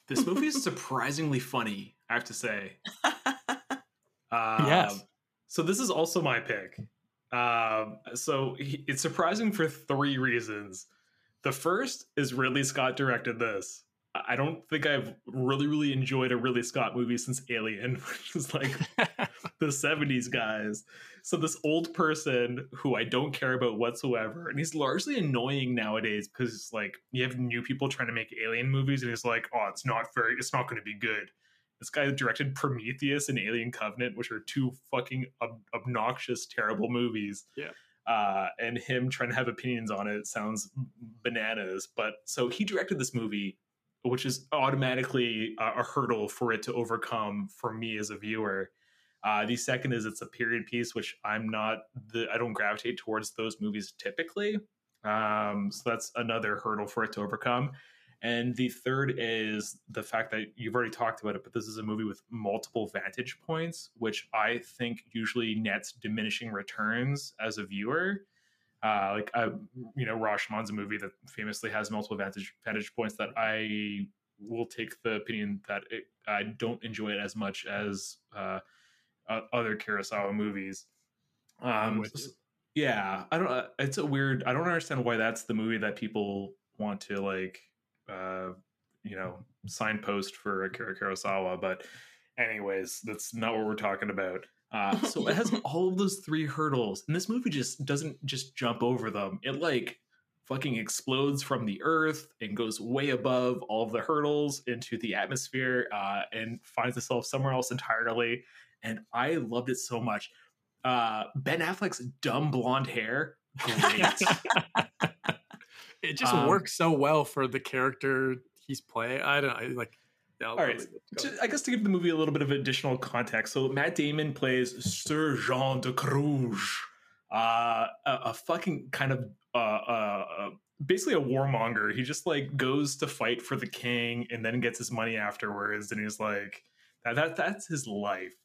This movie is surprisingly funny, I have to say. Um, Yes. So this is also my pick. Um, so he, it's surprising for three reasons. The first is Ridley Scott directed this. I don't think I've really, really enjoyed a Ridley Scott movie since Alien, which is like the 70s guys. So this old person who I don't care about whatsoever, and he's largely annoying nowadays because it's like you have new people trying to make alien movies, and he's like, oh, it's not very, it's not going to be good. This guy directed Prometheus and Alien Covenant, which are two fucking ob- obnoxious, terrible movies. Yeah. Uh, and him trying to have opinions on it sounds bananas. But so he directed this movie, which is automatically a, a hurdle for it to overcome for me as a viewer. Uh, the second is it's a period piece, which I'm not the I don't gravitate towards those movies typically. Um, so that's another hurdle for it to overcome. And the third is the fact that you've already talked about it, but this is a movie with multiple vantage points, which I think usually nets diminishing returns as a viewer. Uh, like, uh, you know, Rashomon's a movie that famously has multiple vantage vantage points that I will take the opinion that it, I don't enjoy it as much as uh, uh, other Kurosawa movies. Um, with you. s- yeah, I don't. Uh, it's a weird. I don't understand why that's the movie that people want to like, uh, you know, signpost for Akira Kurosawa. But, anyways, that's not what we're talking about. Uh, so it has all of those three hurdles, and this movie just doesn't just jump over them. It like fucking explodes from the earth and goes way above all of the hurdles into the atmosphere uh, and finds itself somewhere else entirely. And I loved it so much. Uh, ben Affleck's dumb blonde hair, great. it just Um, works so well for the character he's playing. I don't I, like. All right. I'll- go To- ahead. I guess to give the movie a little bit of additional context, so Matt Damon plays Sir Jean de Carouge, uh, a, a fucking kind of uh, uh, uh, basically a warmonger. He just like goes to fight for the king and then gets his money afterwards, and he's like that, that that's his life.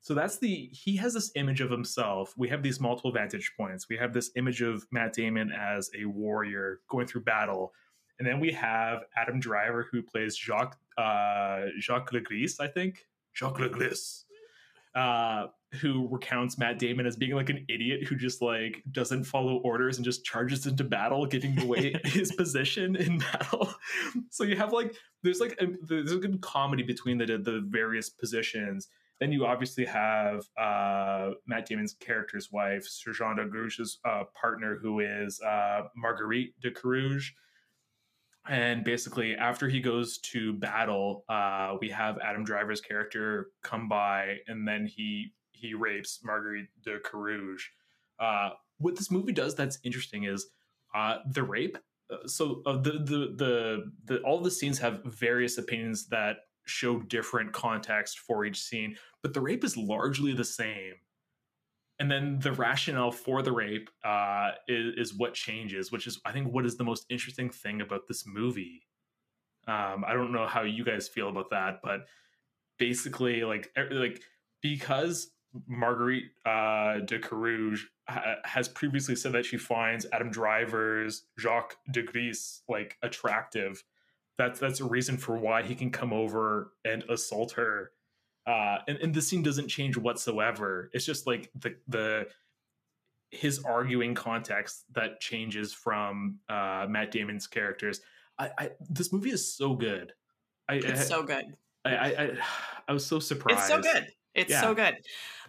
So that's the he has this image of himself. We have these multiple vantage points. We have this image of Matt Damon as a warrior going through battle. And then we have Adam Driver who plays Jacques uh, Jacques Legris, I think. Jacques Legris. Uh, who recounts Matt Damon as being like an idiot who just like doesn't follow orders and just charges into battle, giving away his position in battle. so you have like there's like a, there's a good comedy between the the various positions. Then you obviously have uh, Matt Damon's character's wife, Sergeant de uh, partner, who is uh, Marguerite de Carouge. And basically, after he goes to battle, uh, we have Adam Driver's character come by, and then he he rapes Marguerite de Carouge. Uh, what this movie does that's interesting is uh, the rape. So uh, the, the the the all the scenes have various opinions that show different context for each scene, but the rape is largely the same. And then the rationale for the rape uh, is, is what changes, which is I think what is the most interesting thing about this movie. Um, I don't know how you guys feel about that, but basically, like like because Marguerite uh, de Carouge ha- has previously said that she finds Adam Driver's Jacques de Gris like attractive. That's that's a reason for why he can come over and assault her. Uh, and, and the scene doesn't change whatsoever. It's just like the the his arguing context that changes from uh, Matt Damon's characters. I, I this movie is so good. I, It's I, so good. I, I, I I was so surprised. It's so good. It's Yeah. so good.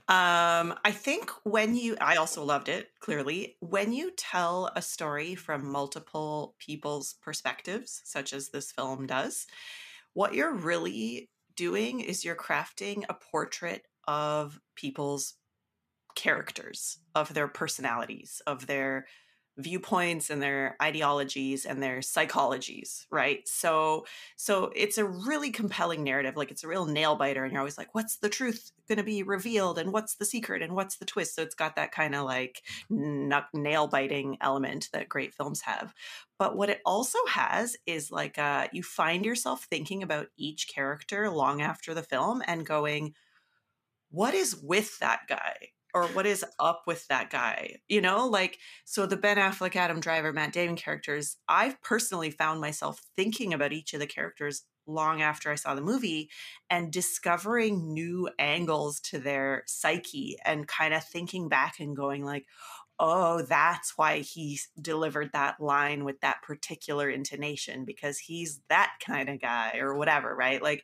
Um, I think when you, I also loved it, clearly. When you tell a story from multiple people's perspectives, such as this film does, what you're really doing is you're crafting a portrait of people's characters, of their personalities, of their viewpoints and their ideologies and their psychologies right? So so it's a really compelling narrative like it's a real nail biter and you're always like what's the truth going to be revealed and what's the secret and what's the twist? So it's got that kind of like nail biting element that great films have. But what it also has is like uh you find yourself thinking about each character long after the film and going what is with that guy or what is up with that guy you know like so the ben affleck adam driver matt damon characters i've personally found myself thinking about each of the characters long after i saw the movie and discovering new angles to their psyche and kind of thinking back and going like oh that's why he delivered that line with that particular intonation because he's that kind of guy or whatever right? Like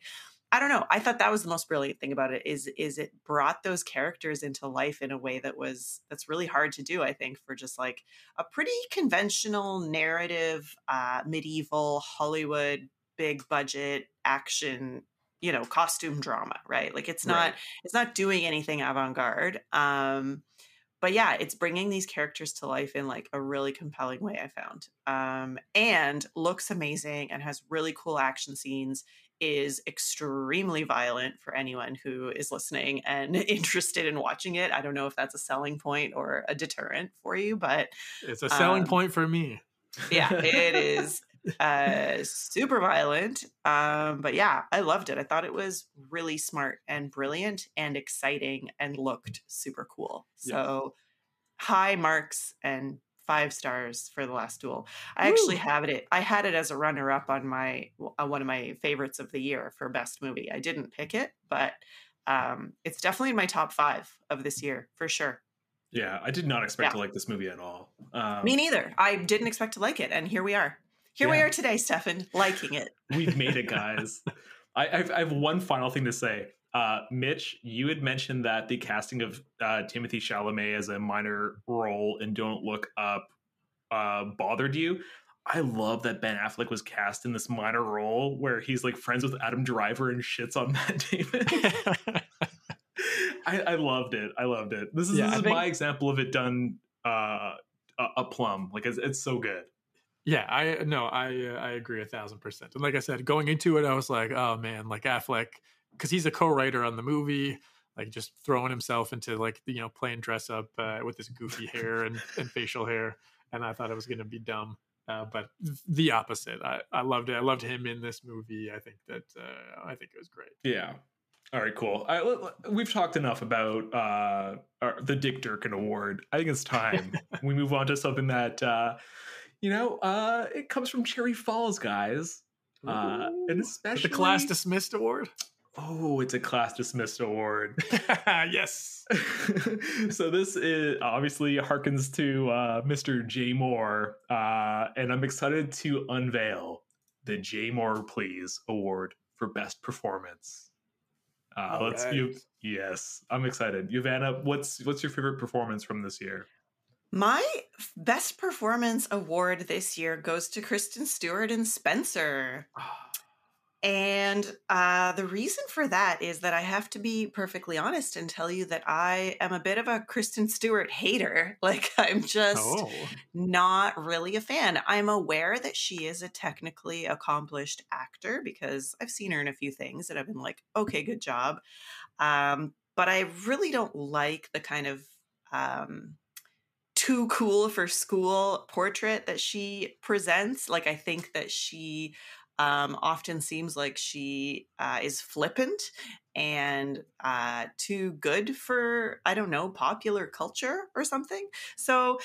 I don't know. I thought that was the most brilliant thing about it is is it brought those characters into life in a way that was that's really hard to do. I think for just like a pretty conventional narrative, uh, medieval Hollywood, big budget action, you know, costume drama, right? Like it's not Right. it's not doing anything avant garde. Um, but yeah, it's bringing these characters to life in like a really compelling way. I found, um, and looks amazing and has really cool action scenes is extremely violent for anyone who is listening and interested in watching it. I don't know if that's a selling point or a deterrent for you, but It's a selling Um, point for me. yeah, it is uh, super violent. Um, but yeah, I loved it. I thought it was really smart and brilliant and exciting and looked super cool. Yeah. So high marks and five stars for the last duel. I actually have it. I had it as a runner up on my on one of my favorites of the year for best movie. I didn't pick it, but um, it's definitely in my top five of this year for sure. Yeah, I did not expect Yeah. to like this movie at all. Um, Me neither. I didn't expect to like it, and here we are. Here we are today, Stefan, liking it. We've made it, guys. I, I've, I have one final thing to say. Uh, Mitch, you had mentioned that the casting of uh, Timothy Chalamet as a minor role in Don't Look Up uh, bothered you. I love that Ben Affleck was cast in this minor role where he's like friends with Adam Driver and shits on Matt Damon. I, I loved it. I loved it. This is, Yeah, this is think- my example of it done uh, a, a plum. Like it's, it's so good. Yeah, I no, I uh, I agree a thousand percent. And like I said, going into it, I was like, oh man, like Affleck, because he's a co-writer on the movie. like just throwing himself into like you know playing dress up uh, with his goofy hair and, and facial hair, and I thought it was going to be dumb. Uh, but the opposite. I, I loved it. I loved him in this movie. I think that uh, I think it was great. Yeah. All right, cool. I, we've talked enough about uh, our, the Dick Durkin Award. I think it's time we move on to something that uh, you know uh, it comes from Cherry Falls, guys, uh, and especially the class dismissed award. Oh, it's a class dismissed award. yes. so this is obviously harkens to uh, Mr. Jay Mohr, uh, and I'm excited to unveil the Jay Mohr Please Award for Best Performance. Uh, let's right. you. Yes, I'm excited. Yovanna, what's what's your favorite performance from this year? My best performance award this year goes to Kristen Stewart and Spencer. And uh, the reason for that is that I have to be perfectly honest and tell you that I am a bit of a Kristen Stewart hater. Like, I'm just Oh, not really a fan. I'm aware that she is a technically accomplished actor because I've seen her in a few things and I've been like, okay, good job. Um, but I really don't like the kind of um, too cool for school portrait that she presents. Like, I think that she um, often seems like she uh, is flippant and uh, too good for, I don't know, popular culture or something. So,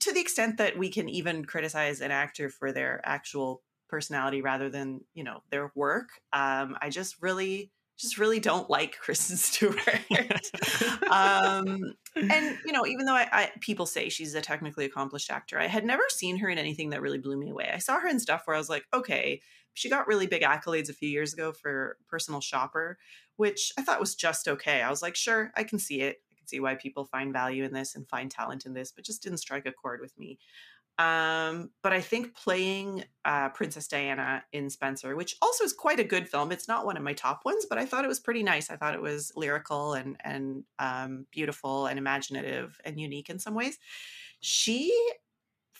to the extent that we can even criticize an actor for their actual personality rather than, you know, their work, um, I just really, just really don't like Kristen Stewart. um, and you know, even though I, I people say she's a technically accomplished actor, I had never seen her in anything that really blew me away. I saw her in stuff where I was like, okay, she got really big accolades a few years ago for Personal Shopper, which I thought was just okay. I was like, sure, I can see it. I can see why people find value in this and find talent in this, but just didn't strike a chord with me. Um, but I think playing uh, Princess Diana in Spencer, which also is quite a good film. It's not one of my top ones, but I thought it was pretty nice. I thought it was lyrical and and um, beautiful and imaginative and unique in some ways. She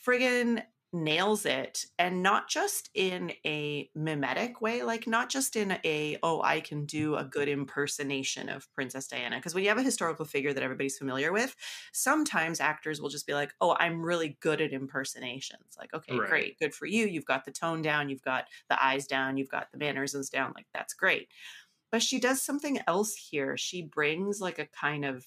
friggin' nails it and not just in a mimetic way like not just in a oh i can do a good impersonation of princess diana because when you have a historical figure that everybody's familiar with sometimes actors will just be like oh i'm really good at impersonations like okay Right. great good for you you've got the tone down you've got the eyes down you've got the mannerisms down like that's great but she does something else here she brings like a kind of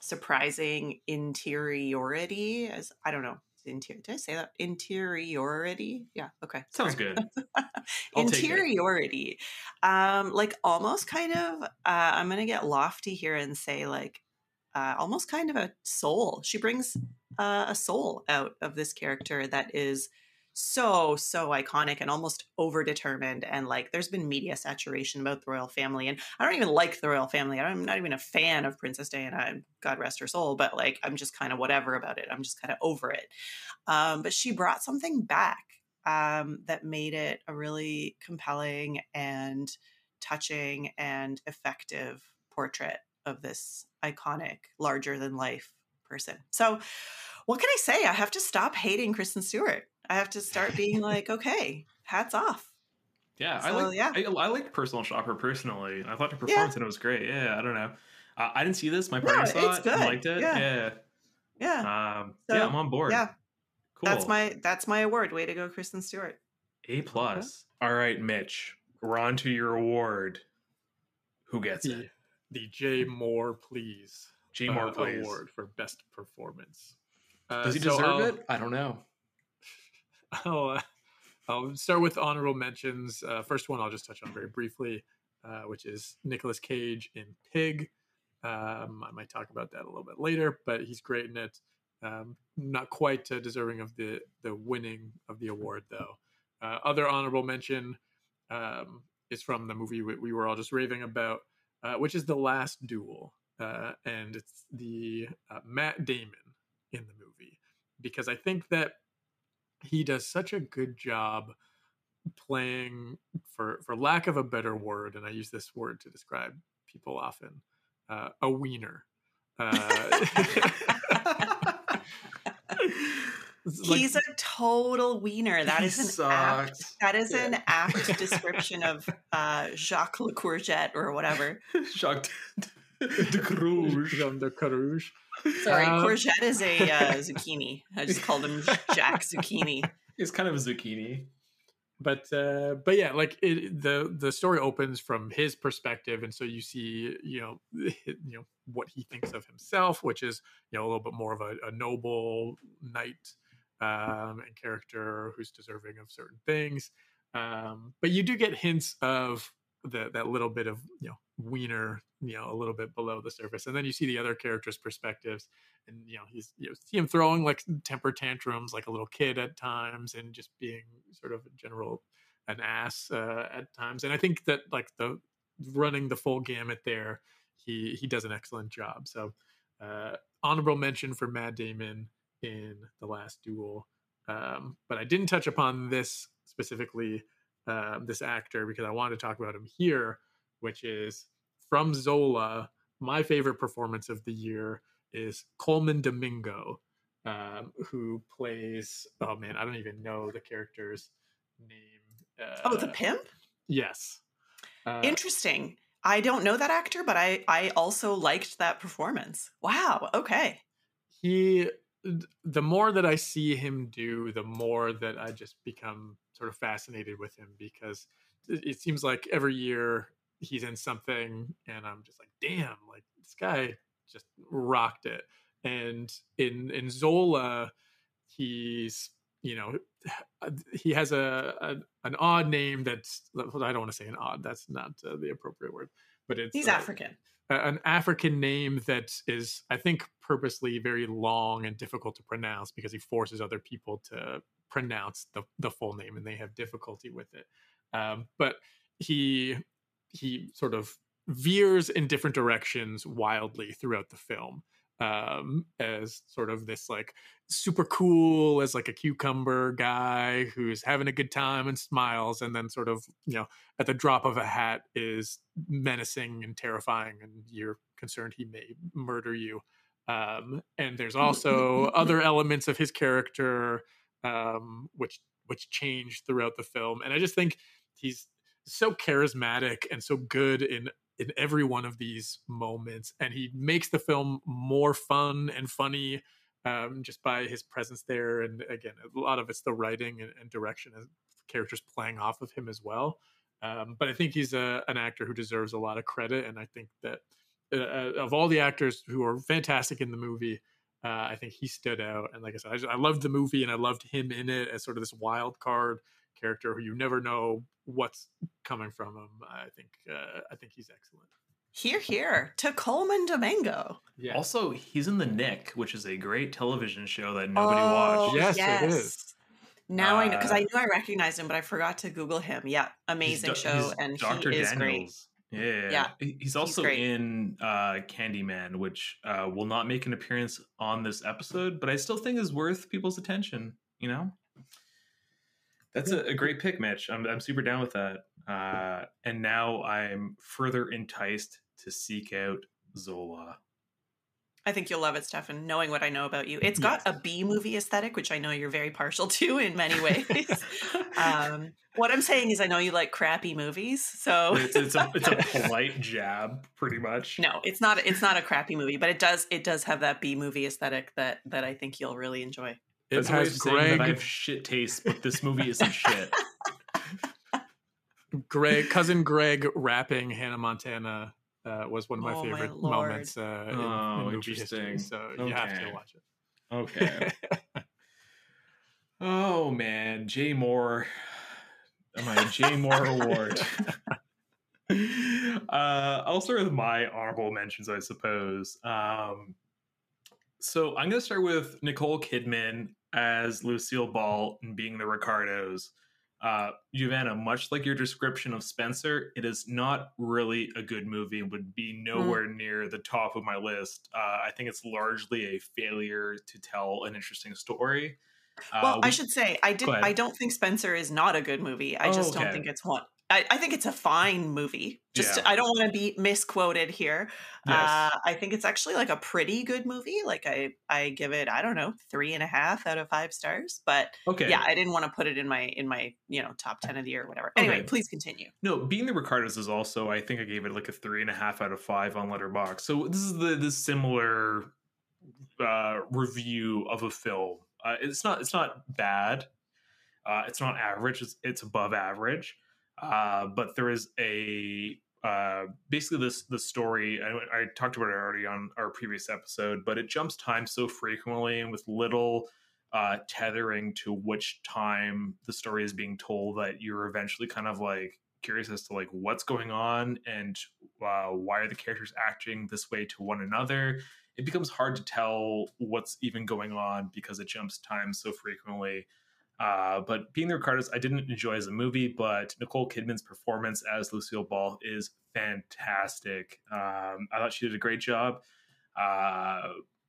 surprising interiority as i don't know interior did i say that interiority yeah okay Sounds sorry. good. I'll take it. interiority um like almost kind of uh i'm gonna get lofty here and say like uh almost kind of a soul she brings uh, a soul out of this character that is so so iconic and almost over determined and like there's been media saturation about the royal family and i don't even like the royal family i'm not even a fan of princess diana god rest her soul but like i'm just kind of whatever about it i'm just kind of over it. Um, but she brought something back um, that made it a really compelling and touching and effective portrait of this iconic larger than life person. So what can i say? I have to stop hating kristen stewart I have to start being like, okay, hats off. Yeah, I like yeah. I, I like Personal Shopper personally. I thought the performance and it was great. Yeah, I don't know. Uh, I didn't see this. My No, parents it's saw it and liked it. Yeah. Yeah. Yeah. Um, So, yeah, I'm on board. yeah. Cool. That's my that's my award. Way to go, Kristen Stewart. A plus. All right, Mitch. We're on to your award. Who gets the it? the Jay Mohr please J uh, Moore, please. award for best performance. Uh, Does he deserve I'll- it? I don't know. I'll, uh, I'll start with honorable mentions. Uh, first one I'll just touch on very briefly, uh, which is Nicolas Cage in Pig. Um, I might talk about that a little bit later, but he's great in it. Um, not quite uh, deserving of the the winning of the award though. Uh, other honorable mention um, is from the movie we, we were all just raving about, which is The Last Duel, and it's the Matt Damon in the movie because I think that he does such a good job playing for for lack of a better word and i use this word to describe people often uh, a wiener uh, like- He's a total wiener. That is an apt, that is Yeah. an apt description of uh, Jacques Le Courgette or whatever. Shocked. De Cruz. Jean de Carouge. Sorry, Um, courgette is a uh, zucchini. I just called him Jack Zucchini. It's kind of a zucchini. but uh but yeah like it, the the story opens from his perspective and so you see you know you know what he thinks of himself which is you know a little bit more of a, a noble knight um and character who's deserving of certain things um but you do get hints of the, that little bit of you know wiener you know a little bit below the surface and then you see the other characters perspectives and you know he's you know, see him throwing like temper tantrums like a little kid at times and just being sort of a general an ass uh, at times and i think that like the running the full gamut there he he does an excellent job so uh honorable mention for matt damon in the last duel um but i didn't touch upon this specifically um this actor because i wanted to talk about him here which is from zola my favorite performance of the year is Colman Domingo, um, who plays. Oh man, I don't even know the character's name. Uh, Oh, the pimp? yes. Uh, Interesting. I don't know that actor, but I I also liked that performance. Wow. Okay. he. The more that I see him do, the more that I just become sort of fascinated with him because it it seems like every year he's in something, and I'm just like, damn, like this guy just rocked it. And in in Zola, he's you know he has a, a an odd name that's I don't want to say an odd that's not uh, the appropriate word but it's He's uh, African. an African name that is I think purposely very long and difficult to pronounce because he forces other people to pronounce the the full name and they have difficulty with it um, but he he sort of veers in different directions wildly throughout the film um as sort of this like super cool as like a cucumber guy who's having a good time and smiles and then sort of you know at the drop of a hat is menacing and terrifying and you're concerned he may murder you. Um and there's also other elements of his character um which which change throughout the film. And i just think he's so charismatic and so good in in every one of these moments and he makes the film more fun and funny um, just by his presence there and again a lot of it's the writing and, and direction and characters playing off of him as well. Um, but i think he's a, an actor who deserves a lot of credit and i think that uh, of all the actors who are fantastic in the movie uh, i think he stood out and like i said I, just, I loved the movie and i loved him in it as sort of this wild card character who you never know what's coming from him. I think uh, I think he's excellent. Here, here to Colman Domingo. Yeah. Also, he's in The Knick, which is a great television show that nobody Oh, watched. Yes, it is. Now I know because Uh, I knew I recognized him, but I forgot to Google him. Yeah, amazing He's Do- show, he's and Dr. he is great. Daniels. Yeah, Yeah, He- He's also great. in uh, Candyman, which uh, will not make an appearance on this episode, but I still think is worth people's attention. You know, that's a, a great pick, Mitch. I'm I'm super down with that. Uh, and now I'm further enticed to seek out Zola. I think you'll love it, Stefan. Knowing what I know about you, it's got a B movie aesthetic, which I know you're very partial to in many ways. um, what I'm saying is, I know you like crappy movies, so it's, it's a it's a polite jab, pretty much. no, it's not. It's not a crappy movie, but it does. It does have that B movie aesthetic that that I think you'll really enjoy. It That's a way has of saying that I have shit taste, but this movie isn't shit. Greg, cousin Greg rapping Hannah Montana uh, was one of my Oh, favorite lord. moments uh, in, Oh, in movie history. interesting. So you have to watch it. Okay. oh man, Jay Mohr. My Jay Mohr Award. uh, I'll start with my honorable mentions, I suppose. Um, so I'm going to start with Nicole Kidman as Lucille Ball and being the Ricardos. Uh, Giovanna, much like your description of Spencer, it is not really a good movie and would be nowhere near the top of my list. Uh, I think it's largely a failure to tell an interesting story. Uh, Well, I should say I did. I don't think Spencer is not a good movie. I Oh, just okay. don't think it's one. I, I think it's a fine movie. Just Yeah. I don't want to be misquoted here. Yes. Uh, I think it's actually like a pretty good movie. Like I I give it I don't know three and a half out of five stars. But okay. yeah, I didn't want to put it in my in my you know top ten of the year or whatever. Anyway, Okay. please continue. No, being the Ricardos is also. I think I gave it like a three and a half out of five on Letterboxd. So this is the this similar uh, review of a film. Uh, it's not it's not bad. Uh, it's not average. It's, it's above average. Uh, but there is a uh, basically this the story. I, I talked about it already on our previous episode, but it jumps time so frequently and with little uh, tethering to which time the story is being told that you're eventually kind of like curious as to like what's going on and uh, why are the characters acting this way to one another it becomes hard to tell what's even going on because it jumps time so frequently uh, but being the ricardos i didn't enjoy as a movie but nicole kidman's performance as lucille ball is fantastic um, i thought she did a great job uh,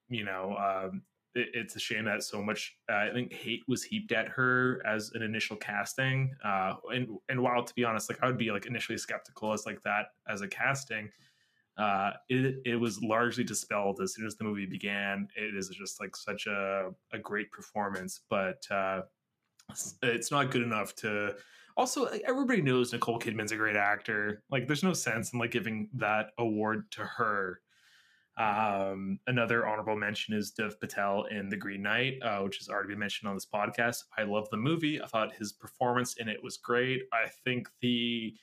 you know um, it, it's a shame that so much uh, I think hate was heaped at her as an initial casting. Uh, and and while to be honest, like I would be like initially skeptical as like that as a casting. Uh, it it was largely dispelled as soon as the movie began. It is just like such a a great performance, but uh, it's not good enough to. Also, everybody knows Nicole Kidman's a great actor. Like, there's no sense in like giving that award to her. Um, another honorable mention is Dev Patel in The Green Knight, uh, which has already been mentioned on this podcast. I love the movie. I thought his performance in it was great. I think the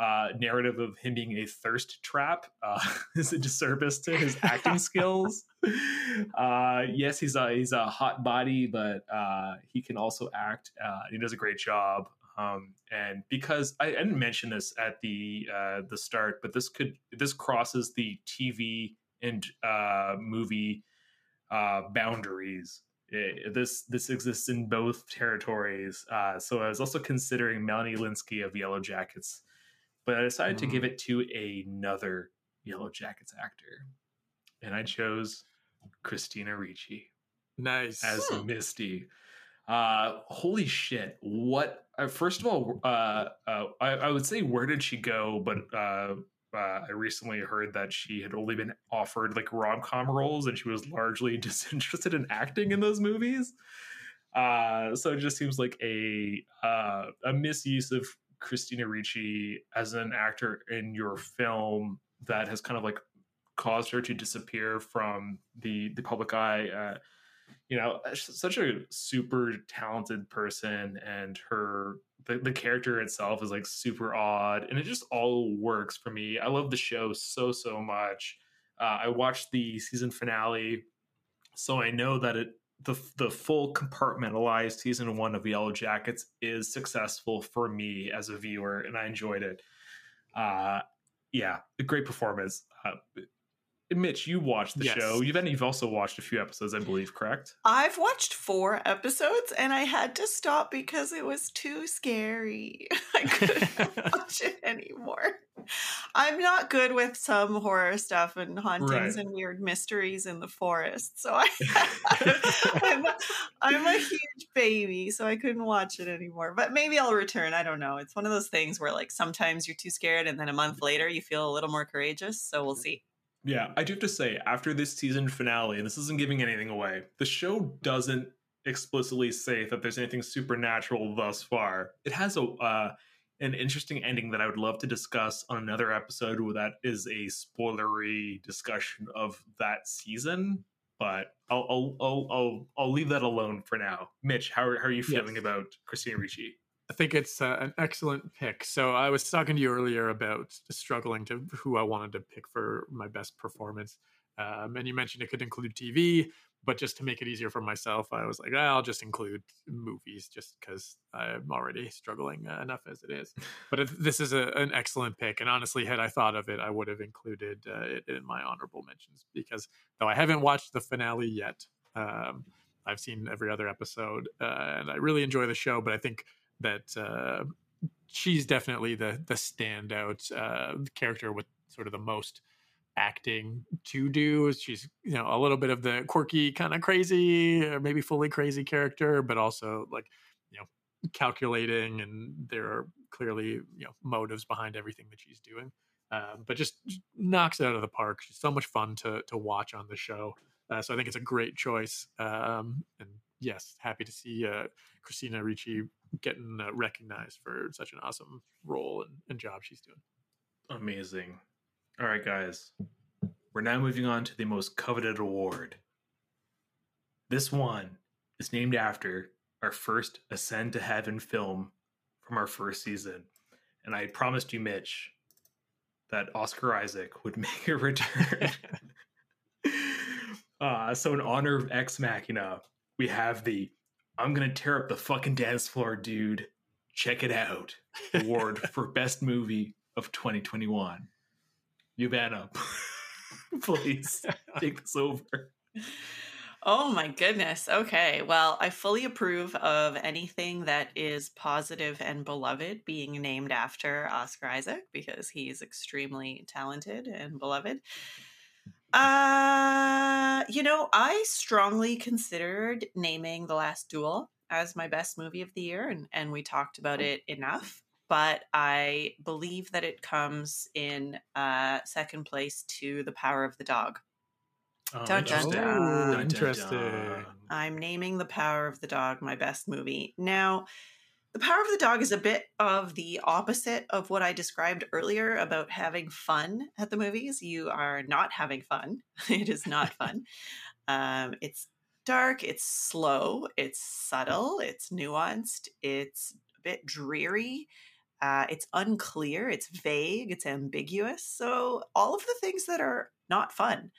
uh, narrative of him being a thirst trap uh, is a disservice to his acting skills. Uh, yes, he's a he's a hot body, but uh, he can also act. Uh, he does a great job. Um, and because I, I didn't mention this at the uh, the start, but this could this crosses the TV and uh, movie uh, boundaries. Eh, this this exists in both territories. Uh, so I was also considering Melanie Lynskey of Yellowjackets, but I decided to give it to another Yellowjackets actor, and I chose Christina Ricci Nice. as Misty. Uh, holy shit! What? Uh, first of all, uh, uh, I, I would say where did she go? But uh, uh, I recently heard that she had only been offered like rom com roles, and she was largely disinterested in acting in those movies. Uh, so it just seems like a uh, a misuse of Christina Ricci as an actor in your film that has kind of like caused her to disappear from the the public eye. Uh, you know, such a super talented person, and her the, the character itself is like super odd, and it just all works for me. I love the show so so much. Uh, I watched the season finale, so I know that it the the full compartmentalized season one of Yellowjackets is successful for me as a viewer, and I enjoyed it. Uh, yeah, great performance. Uh, Mitch, you watched the Yes. show. You've and you've also watched a few episodes, I believe, correct? I've watched four episodes and I had to stop because it was too scary. I couldn't watch it anymore. I'm not good with some horror stuff and hauntings Right. and weird mysteries in the forest. So I I'm, I'm a huge baby, so I couldn't watch it anymore. But maybe I'll return. I don't know. It's one of those things where like sometimes you're too scared and then a month later you feel a little more courageous. So we'll mm. see. Yeah, I do have to say, after this season finale, and this isn't giving anything away, the show doesn't explicitly say that there's anything supernatural thus far. It has a uh, an interesting ending that I would love to discuss on another episode. Where that is a spoilery discussion of that season, but I'll I'll I'll I'll, I'll leave that alone for now. Mitch, how are, how are you feeling Yes. about Christina Ricci? I think it's uh, an excellent pick. So I was talking to you earlier about struggling to who I wanted to pick for my best performance, um, and you mentioned it could include TV. But just to make it easier for myself, I was like, "Ah, I'll just include movies, just because I'm already struggling uh, enough as it is. But this is a, an excellent pick, and honestly, had I thought of it, I would have included uh, it in my honorable mentions because though I haven't watched the finale yet, um, I've seen every other episode, uh, and I really enjoy the show. But I think that uh, she's definitely the the standout uh, character with sort of the most acting to do. She's you know a little bit of the quirky, kind of crazy, or maybe fully crazy character, but also like you know calculating, and there are clearly you know motives behind everything that she's doing. Um, but just, just knocks it out of the park. She's so much fun to to watch on the show. Uh, so I think it's a great choice. Um, and yes, happy to see uh, Christina Ricci getting uh, recognized for such an awesome role and, and job she's doing. Amazing. All right, guys. We're now moving on to the most coveted award. This one is named after our first Ascend to Heaven film from our first season. And I promised you, Mitch, that Oscar Isaac would make a return. uh, so, in honor of Ex Machina, we have the I'm going to tear up the fucking dance floor, dude. Check it out award for Best Movie of 2021. Yuvana, please take this over. Oh my goodness. Okay. Well, I fully approve of anything that is positive and beloved being named after Oscar Isaac because he's extremely talented and beloved. Uh, you know, I strongly considered naming The Last Duel as my best movie of the year and and we talked about it enough, but I believe that it comes in uh second place to The Power of the Dog. Oh, Dun, dun, interesting. dun. Dun, dun, Interesting. I'm naming The Power of the Dog my best movie. Now, The Power of the Dog is a bit of the opposite of what I described earlier about having fun at the movies. You are not having fun. It is not fun. um, it's dark, it's slow, it's subtle, it's nuanced, it's a bit dreary. Uh, it's unclear, it's vague, it's ambiguous. So, all of the things that are not fun.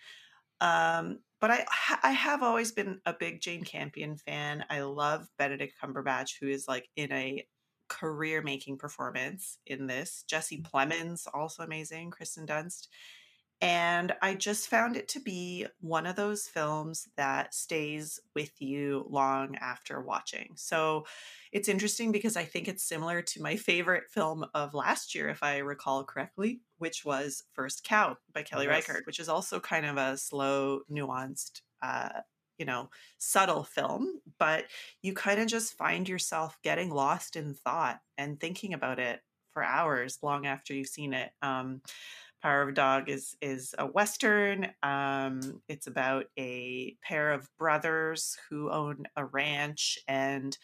Um, but I I have always been a big Jane Campion fan. I love Benedict Cumberbatch, who is like in a career making performance in this. Jesse mm. Plemons also amazing. Kirsten Dunst. And I just found it to be one of those films that stays with you long after watching. So it's interesting because I think it's similar to my favorite film of last year, if I recall correctly, which was First Cow by Kelly Yes. Reichardt, which is also kind of a slow, nuanced, uh, you know, subtle film. But you kind of just find yourself getting lost in thought and thinking about it for hours long after you've seen it. Um, Power of a Dog is is a western. Um, it's about a pair of brothers who own a ranch, and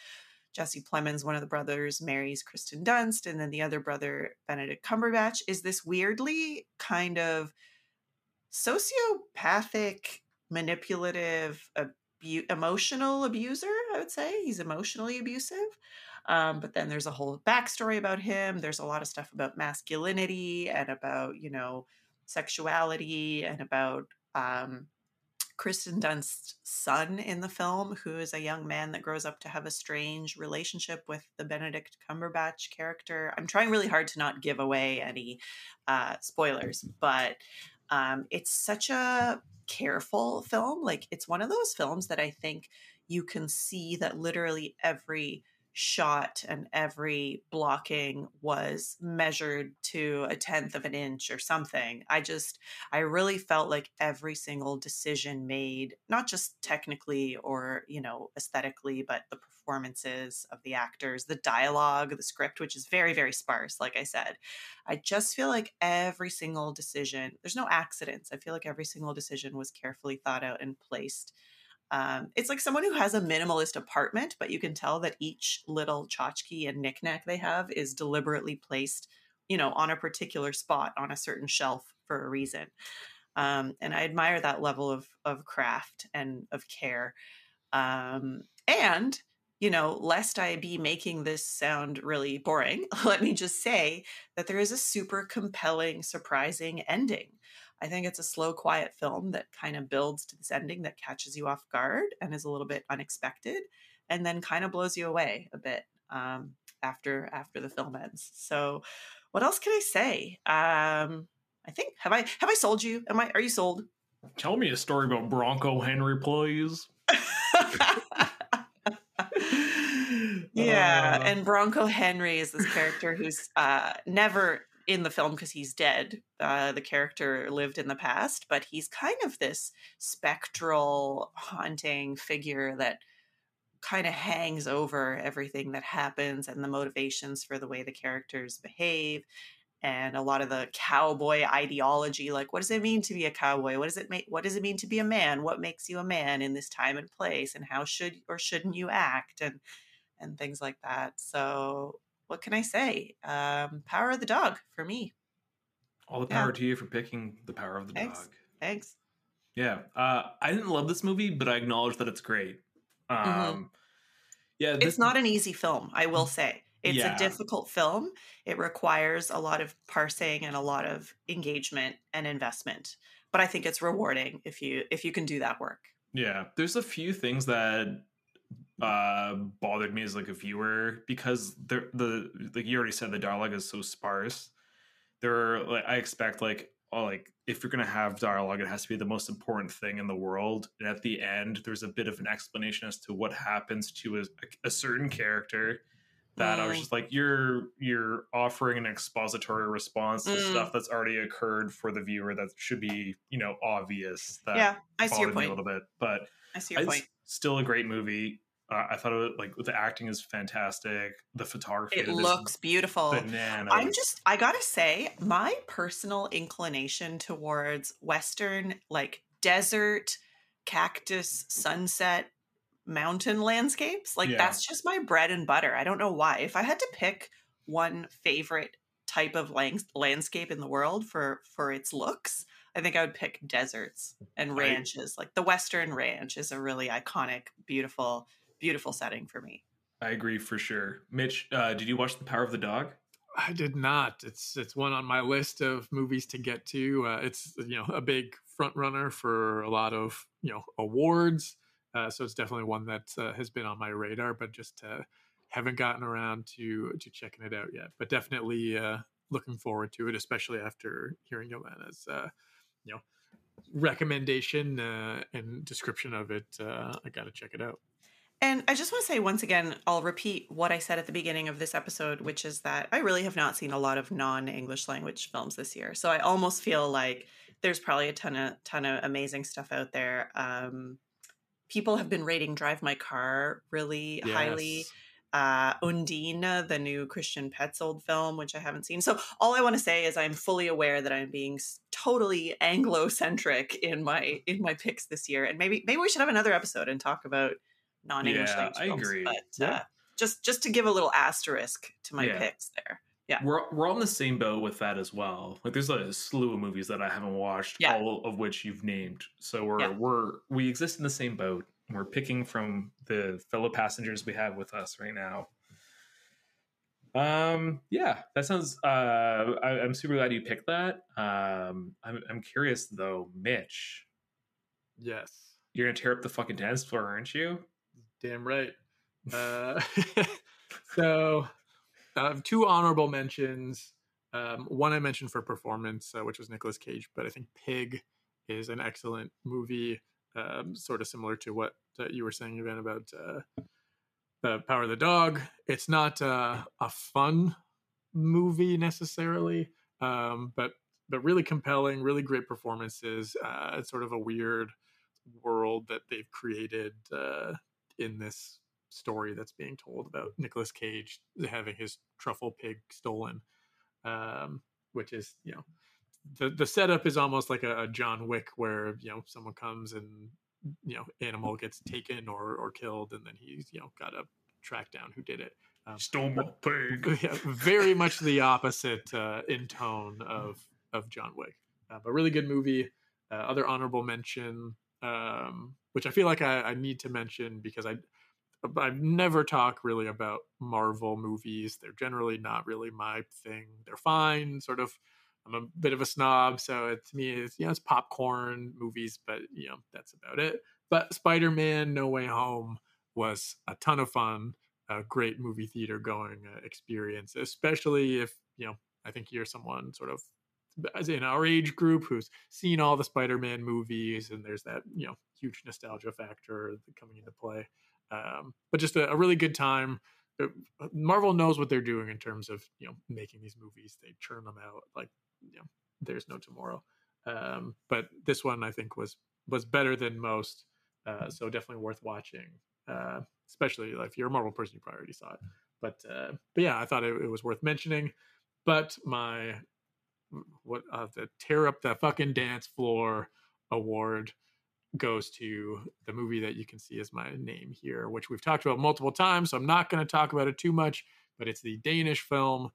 Jesse Plemons, one of the brothers, marries Kirsten Dunst, and then the other brother, Benedict Cumberbatch, is this weirdly kind of sociopathic, manipulative, abu- emotional abuser. I would say he's emotionally abusive. Um, but then there's a whole backstory about him. There's a lot of stuff about masculinity and about, you know, sexuality and about um, Kirsten Dunst's son in the film, who is a young man that grows up to have a strange relationship with the Benedict Cumberbatch character. I'm trying really hard to not give away any uh, spoilers, but um, it's such a careful film. Like, it's one of those films that I think you can see that literally every shot and every blocking was measured to a tenth of an inch or something. I just, I really felt like every single decision made, not just technically or, you know, aesthetically, but the performances of the actors, the dialogue, the script, which is very, very sparse, like I said. I just feel like every single decision, there's no accidents. I feel like every single decision was carefully thought out and placed um, it's like someone who has a minimalist apartment, but you can tell that each little tchotchke and knickknack they have is deliberately placed, you know, on a particular spot on a certain shelf for a reason. Um, and I admire that level of of craft and of care. Um, and you know, lest I be making this sound really boring, let me just say that there is a super compelling, surprising ending. I think it's a slow, quiet film that kind of builds to this ending that catches you off guard and is a little bit unexpected, and then kind of blows you away a bit um, after after the film ends. So, what else can I say? Um, I think have I have I sold you? Am I are you sold? Tell me a story about Bronco Henry, please. yeah, Uh. and Bronco Henry is this character who's uh, never in the film because he's dead. Uh, the character lived in the past, but he's kind of this spectral, haunting figure that kind of hangs over everything that happens and the motivations for the way the characters behave and a lot of the cowboy ideology like what does it mean to be a cowboy? What does it make what does it mean to be a man? What makes you a man in this time and place? And how should or shouldn't you act? and and things like that. So what can i say um power of the dog for me All the Yeah. power to you for picking the power of the Thanks. dog. thanks Yeah, uh, I didn't love this movie, but I acknowledge that it's great. Um, Yeah, Mm-hmm. it's this- not an easy film i will say it's Yeah. a difficult film it requires a lot of parsing and a lot of engagement and investment but i think it's rewarding if you if you can do that work Yeah, there's a few things that uh bothered me as like a viewer because the the like you already said the dialogue is so sparse. There are like I expect like oh like if you're gonna have dialogue, it has to be the most important thing in the world. And at the end, there's a bit of an explanation as to what happens to a, a certain character. That I was Mm. just like, you're you're offering an expository response to Mm. stuff that's already occurred for the viewer that should be, you know, obvious. That yeah i see your point a little bit, but i see your point still a great movie. Uh, I thought it was, like the acting is fantastic. The photography it looks beautiful bananas. I'm just, I gotta say, my personal inclination towards Western, like desert, cactus, sunset, mountain landscapes, like Yeah. that's just my bread and butter. I don't know why. If I had to pick one favorite type of lang- landscape in the world for for its looks, I think I would pick deserts and I- ranches. Like the Western Ranch is a really iconic, beautiful, beautiful setting for me. I agree for sure. Mitch, uh, did you watch The Power of the Dog? I did not. It's it's one on my list of movies to get to. Uh, it's you know a big front runner for a lot of you know awards. Uh, so it's definitely one that uh, has been on my radar, but just uh, haven't gotten around to to checking it out yet. But definitely uh, looking forward to it, especially after hearing Joanna's uh, you know recommendation uh, and description of it. Uh, I got to check it out. And I just want to say once again, I'll repeat what I said at the beginning of this episode, which is that I really have not seen a lot of non-English language films this year. So I almost feel like there's probably a ton of ton of amazing stuff out there. Um, people have been rating Drive My Car really highly. Uh, Undine, the new Christian Petzold film, which I haven't seen. So all I want to say is I'm fully aware that I'm being totally Anglo-centric in my in my picks this year, and maybe maybe we should have another episode and talk about non-English Yeah, language I films. agree. But Yeah. uh, just just to give a little asterisk to my Yeah. picks there. Yeah. We're we're on the same boat with that as well. Like there's a slew of movies that I haven't watched, Yeah. all of which you've named. So we're Yeah. we're we exist in the same boat. We're picking from the fellow passengers we have with us right now. Um yeah, that sounds uh I, I'm super glad you picked that. Um I'm I'm curious though, Mitch, Yes. you're gonna tear up the fucking dance floor, aren't you? Damn right. Uh, so, uh, two honorable mentions. Um, one I mentioned for performance, uh, which was Nicolas Cage, but I think Pig is an excellent movie, um, sort of similar to what uh, you were saying, Evan, about uh, the Power of the Dog. It's not uh, a fun movie necessarily, um, but but really compelling, really great performances. Uh, it's sort of a weird world that they've created uh, in this story that's being told about Nicolas Cage having his truffle pig stolen, um, which is you know the the setup is almost like a, a John Wick where you know someone comes and you know animal gets taken or or killed and then he's you know got to track down who did it. Um, Stole my pig. yeah, very much the opposite uh, in tone of of John Wick, uh, but really good movie. Uh, other honorable mention, um, which I feel like I, I need to mention because I I've never talk really about Marvel movies. They're generally not really my thing. They're fine, sort of. I'm a bit of a snob, so it, to me, it's you know it's popcorn movies, but you know that's about it. But Spider-Man: No Way Home was a ton of fun a great movie theater going uh, experience, especially if you know. I think you're someone sort of as in our age group who's seen all the Spider-Man movies, and there's that you know huge nostalgia factor coming into play. Um, but just a, a really good time. Uh, Marvel knows what they're doing in terms of you know making these movies. They churn them out like you know there's no tomorrow. Um, but this one I think was was better than most, uh, so definitely worth watching. Uh, especially if you're a Marvel person, you probably already saw it. But uh, but yeah, I thought it, it was worth mentioning. But my what uh, the tear up the fucking dance floor award goes to the movie that you can see as my name here, which we've talked about multiple times. So I'm not going to talk about it too much, but it's the Danish film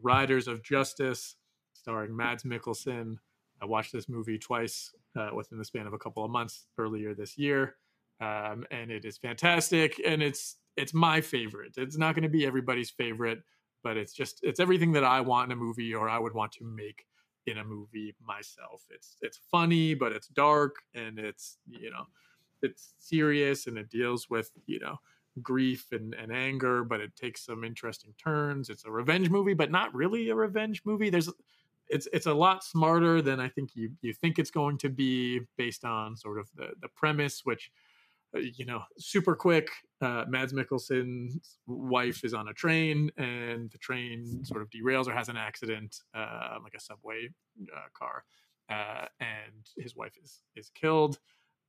Riders of Justice, starring Mads Mikkelsen. I watched this movie twice uh, within the span of a couple of months earlier this year, um, and it is fantastic. And it's it's my favorite. It's not going to be everybody's favorite, but it's just it's everything that I want in a movie or I would want to make in a movie myself. It's it's funny, but it's dark and it's you know it's serious and it deals with you know grief and, and anger, but it takes some interesting turns. It's a revenge movie, but not really a revenge movie. There's it's it's a lot smarter than I think you you think it's going to be based on sort of the the premise, which you know, super quick. Uh, Mads Mikkelsen's wife is on a train, and the train sort of derails or has an accident, uh, like a subway uh, car, uh, and his wife is is killed.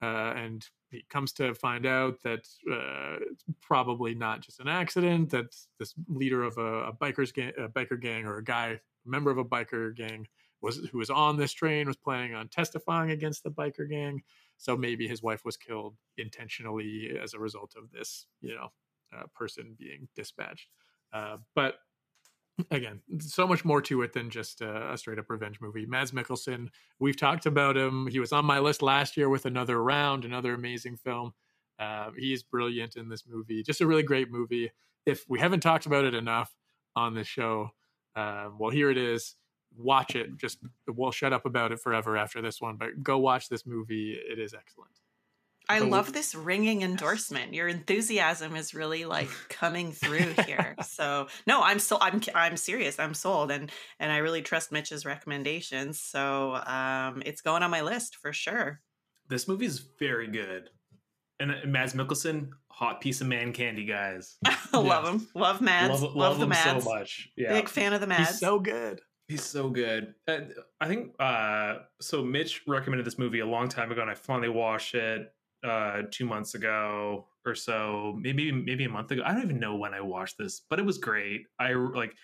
Uh, and he comes to find out that it's probably not just an accident. That this leader of a, a bikers gang, a biker gang, or a guy member of a biker gang was who was on this train was planning on testifying against the biker gang so maybe his wife was killed intentionally as a result of this, you know, uh, person being dispatched. Uh, but again, so much more to it than just a, a, straight up revenge movie. Mads Mikkelsen, we've talked about him. He was on my list last year with another round, another amazing film. Uh, he's brilliant in this movie. Just a really great movie. If we haven't talked about it enough on the show, uh, well, here it is watch it. Just we'll shut up about it forever after this one, but go watch this movie. It is excellent. I so, love this ringing endorsement. Your enthusiasm is really like coming through here. so no, I'm so I'm I'm serious. I'm sold, and and I really trust Mitch's recommendations. So um, it's going on my list for sure. This movie is very good, and, and Mads Mikkelsen, hot piece of man candy, guys. love him, love Mads, love, love, love the Mads so much. Yeah, big fan of the Mads. He's so good. He's so good. And I think uh, so. Mitch recommended this movie a long time ago, and I finally watched it uh, two months ago or so, maybe maybe a month ago. I don't even know when I watched this, but it was great. I like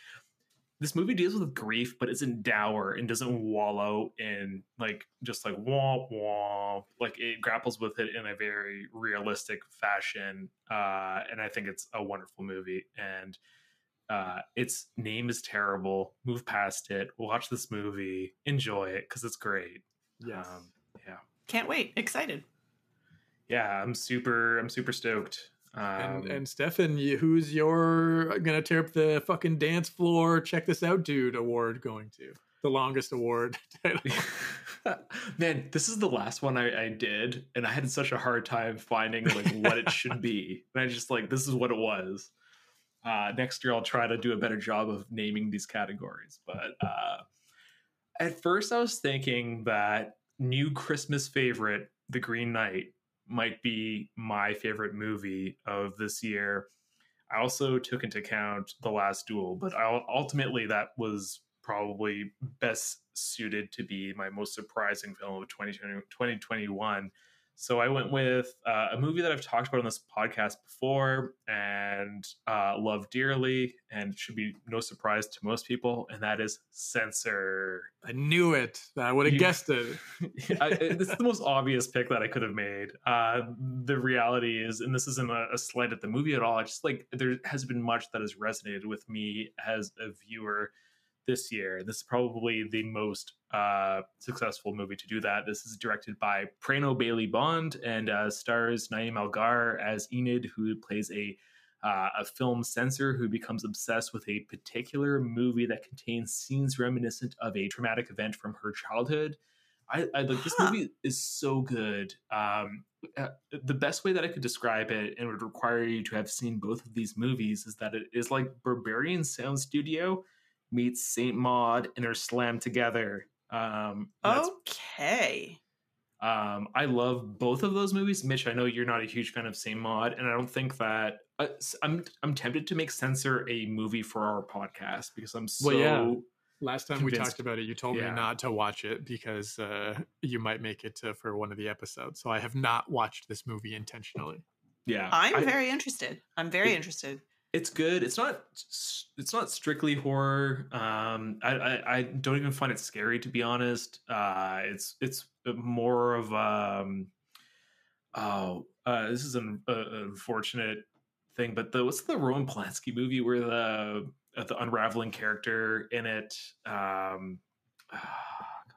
this movie deals with grief, but isn't dour and doesn't wallow in like just like womp womp. Like it grapples with it in a very realistic fashion, uh, and I think it's a wonderful movie. And uh, its name is terrible. Move past it. Watch this movie. Enjoy it because it's great. Yes. Um, yeah. Can't wait. Excited. Yeah, I'm super. I'm super stoked. Um, and, and Stefan, who's your gonna tear up the fucking dance floor? Check this out, dude. Award going to the longest award Man, this is the last one I, I, did, and I had such a hard time finding like what it should be. And I just like this is what it was uh, next year I'll try to do a better job of naming these categories. But uh, at first, I was thinking that new Christmas favorite, The Green Knight, might be my favorite movie of this year. I also took into account The Last Duel, but I, ultimately that was probably best suited to be my most surprising film of 2020, 2021 so I went with uh, a movie that I've talked about on this podcast before and uh, love dearly, and should be no surprise to most people, and that is Censor. I knew it. I would have guessed it. I, is the most obvious pick that I could have made. Uh, the reality is, and this isn't a, a slight at the movie at all. I just like there has been much that has resonated with me as a viewer this year. This is probably the most uh, successful movie to do that. This is directed by Prano Bailey Bond and uh, stars Niamh Algar as Enid, who plays a uh, a film censor who becomes obsessed with a particular movie that contains scenes reminiscent of a traumatic event from her childhood. I, I like this movie is so good. Um, uh, the best way that I could describe it, and would require you to have seen both of these movies, is that it is like Berberian Sound Studio meets Saint Maud and are slammed together. Um, okay. Um, I love both of those movies. Mitch, I know you're not a huge fan of Saint Maud, and I don't think that uh, I'm. I'm tempted to make Censor a movie for our podcast because I'm so. Well, yeah. Last time convinced. we talked about it, you told yeah. me not to watch it because uh, you might make it to, for one of the episodes. So I have not watched this movie intentionally. Yeah, I'm I- very interested. I'm very It- interested. It's good. It's not. It's not strictly horror. Um, I, I I don't even find it scary to be honest. Uh, it's it's more of um, oh, uh, this is an uh, unfortunate thing, but the what's the Roman Polanski movie where the uh, the unraveling character in it? Um, God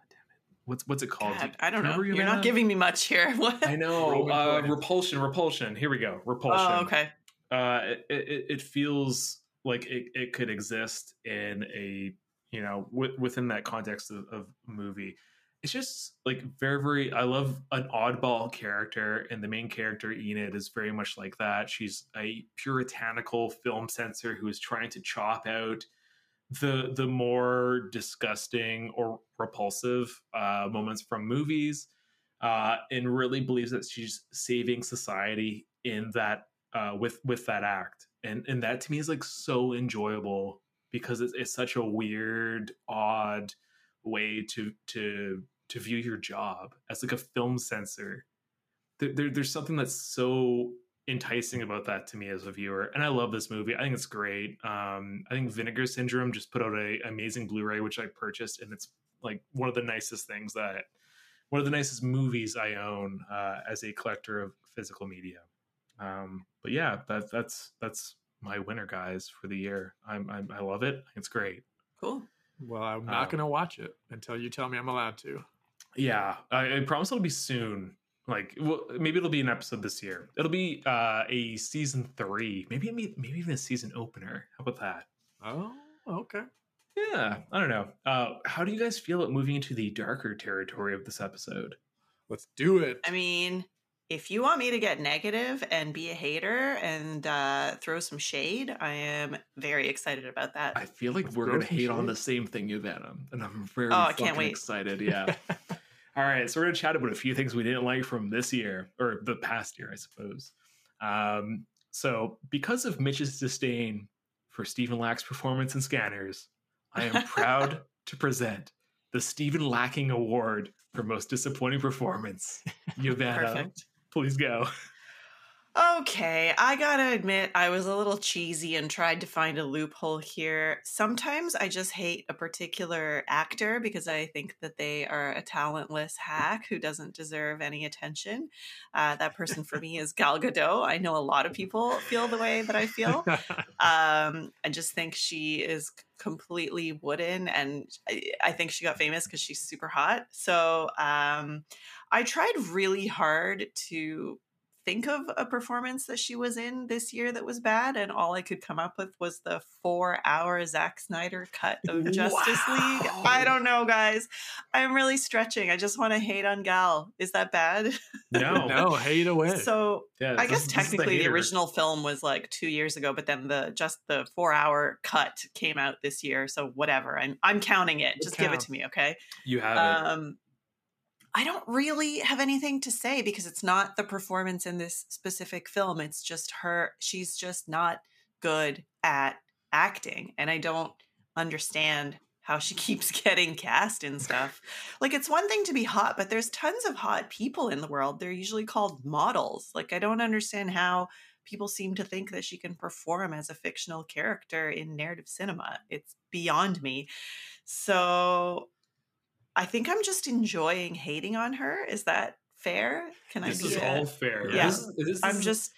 damn it, what's what's it called? God, I don't know. You're not Yelena? giving me much here. What? I know. Uh, repulsion. Repulsion. Here we go. Repulsion Oh, okay. Uh, it, it, it feels like it, it could exist in a you know w- within that context of, of movie. It's just like very very i love an oddball character and the main character enid is very much like that. She's a puritanical film censor who is trying to chop out the the more disgusting or repulsive uh, moments from movies uh, and really believes that she's saving society in that uh, with with that act, and and that to me is like so enjoyable because it's, it's such a weird, odd way to to to view your job as like a film censor. There, there, there's something that's so enticing about that to me as a viewer, and I love this movie. I think it's great. Um, I think Vinegar Syndrome just put out a amazing Blu-ray, which I purchased, and it's like one of the nicest things that one of the nicest movies I own uh, as a collector of physical media. Um, but yeah, that, that's that's my winner, guys, for the year. I'm, I'm I love it. It's great. Cool. Well, I'm not Um, going to watch it until you tell me I'm allowed to. Yeah, I, I promise it'll be soon. Like, well, maybe it'll be an episode this year. It'll be uh, a season three, maybe maybe even a season opener. How about that? Oh, okay. Yeah, I don't know. Uh, how do you guys feel about moving into the darker territory of this episode? Let's do it. I mean, if you want me to get negative and be a hater and uh, throw some shade, I am very excited about that. I feel like Let's we're gonna some hate on the same thing, you've Venom, and I'm very Oh, I can't wait. excited. Yeah. All right, so we're gonna chat about a few things we didn't like from this year or the past year, I suppose. Um, so because of Mitch's disdain for Stephen Lack's performance in Scanners, I am proud to present the Stephen Lacking Award for most disappointing performance. Yavana, Perfect. Please go. Okay, I gotta admit, I was a little cheesy and tried to find a loophole here. Sometimes I just hate a particular actor because I think that they are a talentless hack who doesn't deserve any attention. Uh, that person for me is Gal Gadot. I know a lot of people feel the way that I feel. Um, I just think she is completely wooden, and I, I think she got famous because she's super hot. So um, I tried really hard to think of a performance that she was in this year that was bad, and all I could come up with was the four-hour Zack Snyder cut of Justice League. I don't know, guys. I'm really stretching. I just want to hate on Gal. Is that bad? No, no, hate away. so Yeah, I guess technically the hater. original film was like two years ago, but then the just the four hour cut came out this year. So whatever. I'm I'm counting it. It Just give it to me, okay? You have it. Um, I don't really have anything to say because it's not the performance in this specific film. It's just her. She's just not good at acting. And I don't understand how she keeps getting cast and stuff. like, it's one thing to be hot, but there's tons of hot people in the world. They're usually called models. Like, I don't understand how people seem to think that she can perform as a fictional character in narrative cinema. It's beyond me. So I think I'm just enjoying hating on her. Is that fair? Can this I This is a- all fair. Yeah. This is- this I'm is- just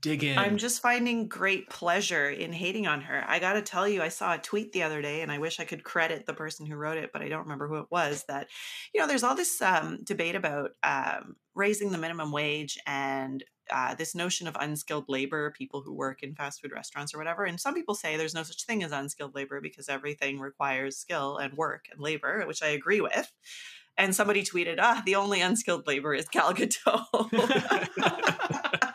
dig in. I'm just finding great pleasure in hating on her. I got to tell you, I saw a tweet the other day, and I wish I could credit the person who wrote it, but I don't remember who it was. That you know, there's all this um, debate about um, raising the minimum wage and uh, this notion of unskilled labor, people who work in fast food restaurants or whatever. And some people say there's no such thing as unskilled labor because everything requires skill and work and labor, which I agree with. And somebody tweeted, "Ah, the only unskilled labor is Gal Gadot."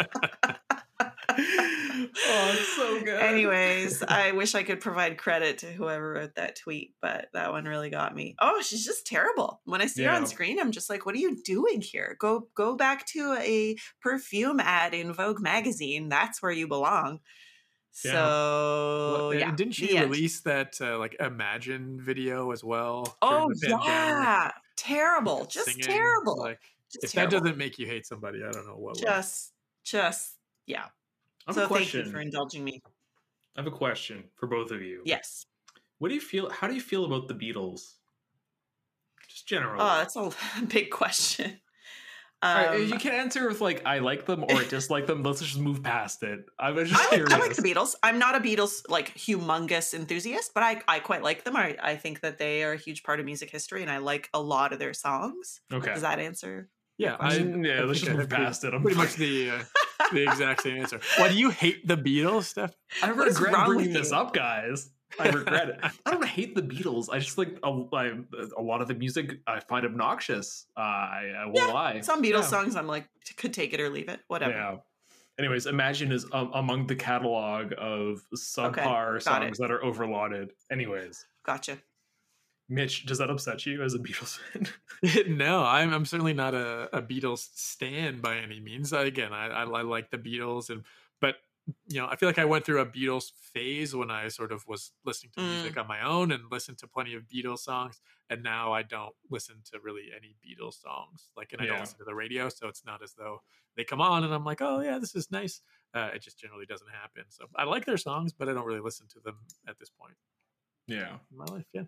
oh, it's so good. Anyways, I wish I could provide credit to whoever wrote that tweet, but that one really got me. Oh, she's just terrible. When I see her on screen, I'm just like, what are you doing here? Go go back to a perfume ad in Vogue magazine. That's where you belong. Yeah. So Well, yeah. didn't she release that uh, like Imagine video as well? Oh during the pandemic? yeah. Terrible. Just singing, terrible. Like Just if terrible. that doesn't make you hate somebody, I don't know what. would. just just Yeah. I have so a thank question. you for indulging me. I have a question for both of you. Yes. What do you feel? How do you feel about the Beatles? Just generally. Oh, that's a big question. All right, Um, you can answer with like I like them or dislike them. Let's just move past it. I was just I curious. I like the Beatles. I'm not a Beatles like humongous enthusiast, but I, I quite like them. I, I think that they are a huge part of music history, and I like a lot of their songs. Okay. Does that answer? Yeah, I, yeah, let's think just I move have pretty- past it. I'm Pretty much the uh, the exact same answer. Why do you hate the Beatles, Steph? I What is regret bringing this up, guys. I regret it. I don't hate the Beatles. I just like a, I, a lot of the music I find obnoxious. Uh, I, I will Yeah, lie. Some Beatles Yeah. songs, I'm like, could take it or leave it, whatever. Yeah. Anyways, Imagine is um, among the catalog of subpar got songs it. that are overlauded. Anyways, Gotcha. Mitch, does that upset you as a Beatles fan? no, I'm I'm certainly not a, a Beatles stan by any means. I, again, I, I I like the Beatles, and but you know, I feel like I went through a Beatles phase when I sort of was listening to Mm. music on my own and listened to plenty of Beatles songs, and now I don't listen to really any Beatles songs. Like, and I don't listen to the radio, so it's not as though they come on and I'm like, oh yeah, this is nice. Uh, it just generally doesn't happen. So I like their songs, but I don't really listen to them at this point yeah. in my life. Yeah.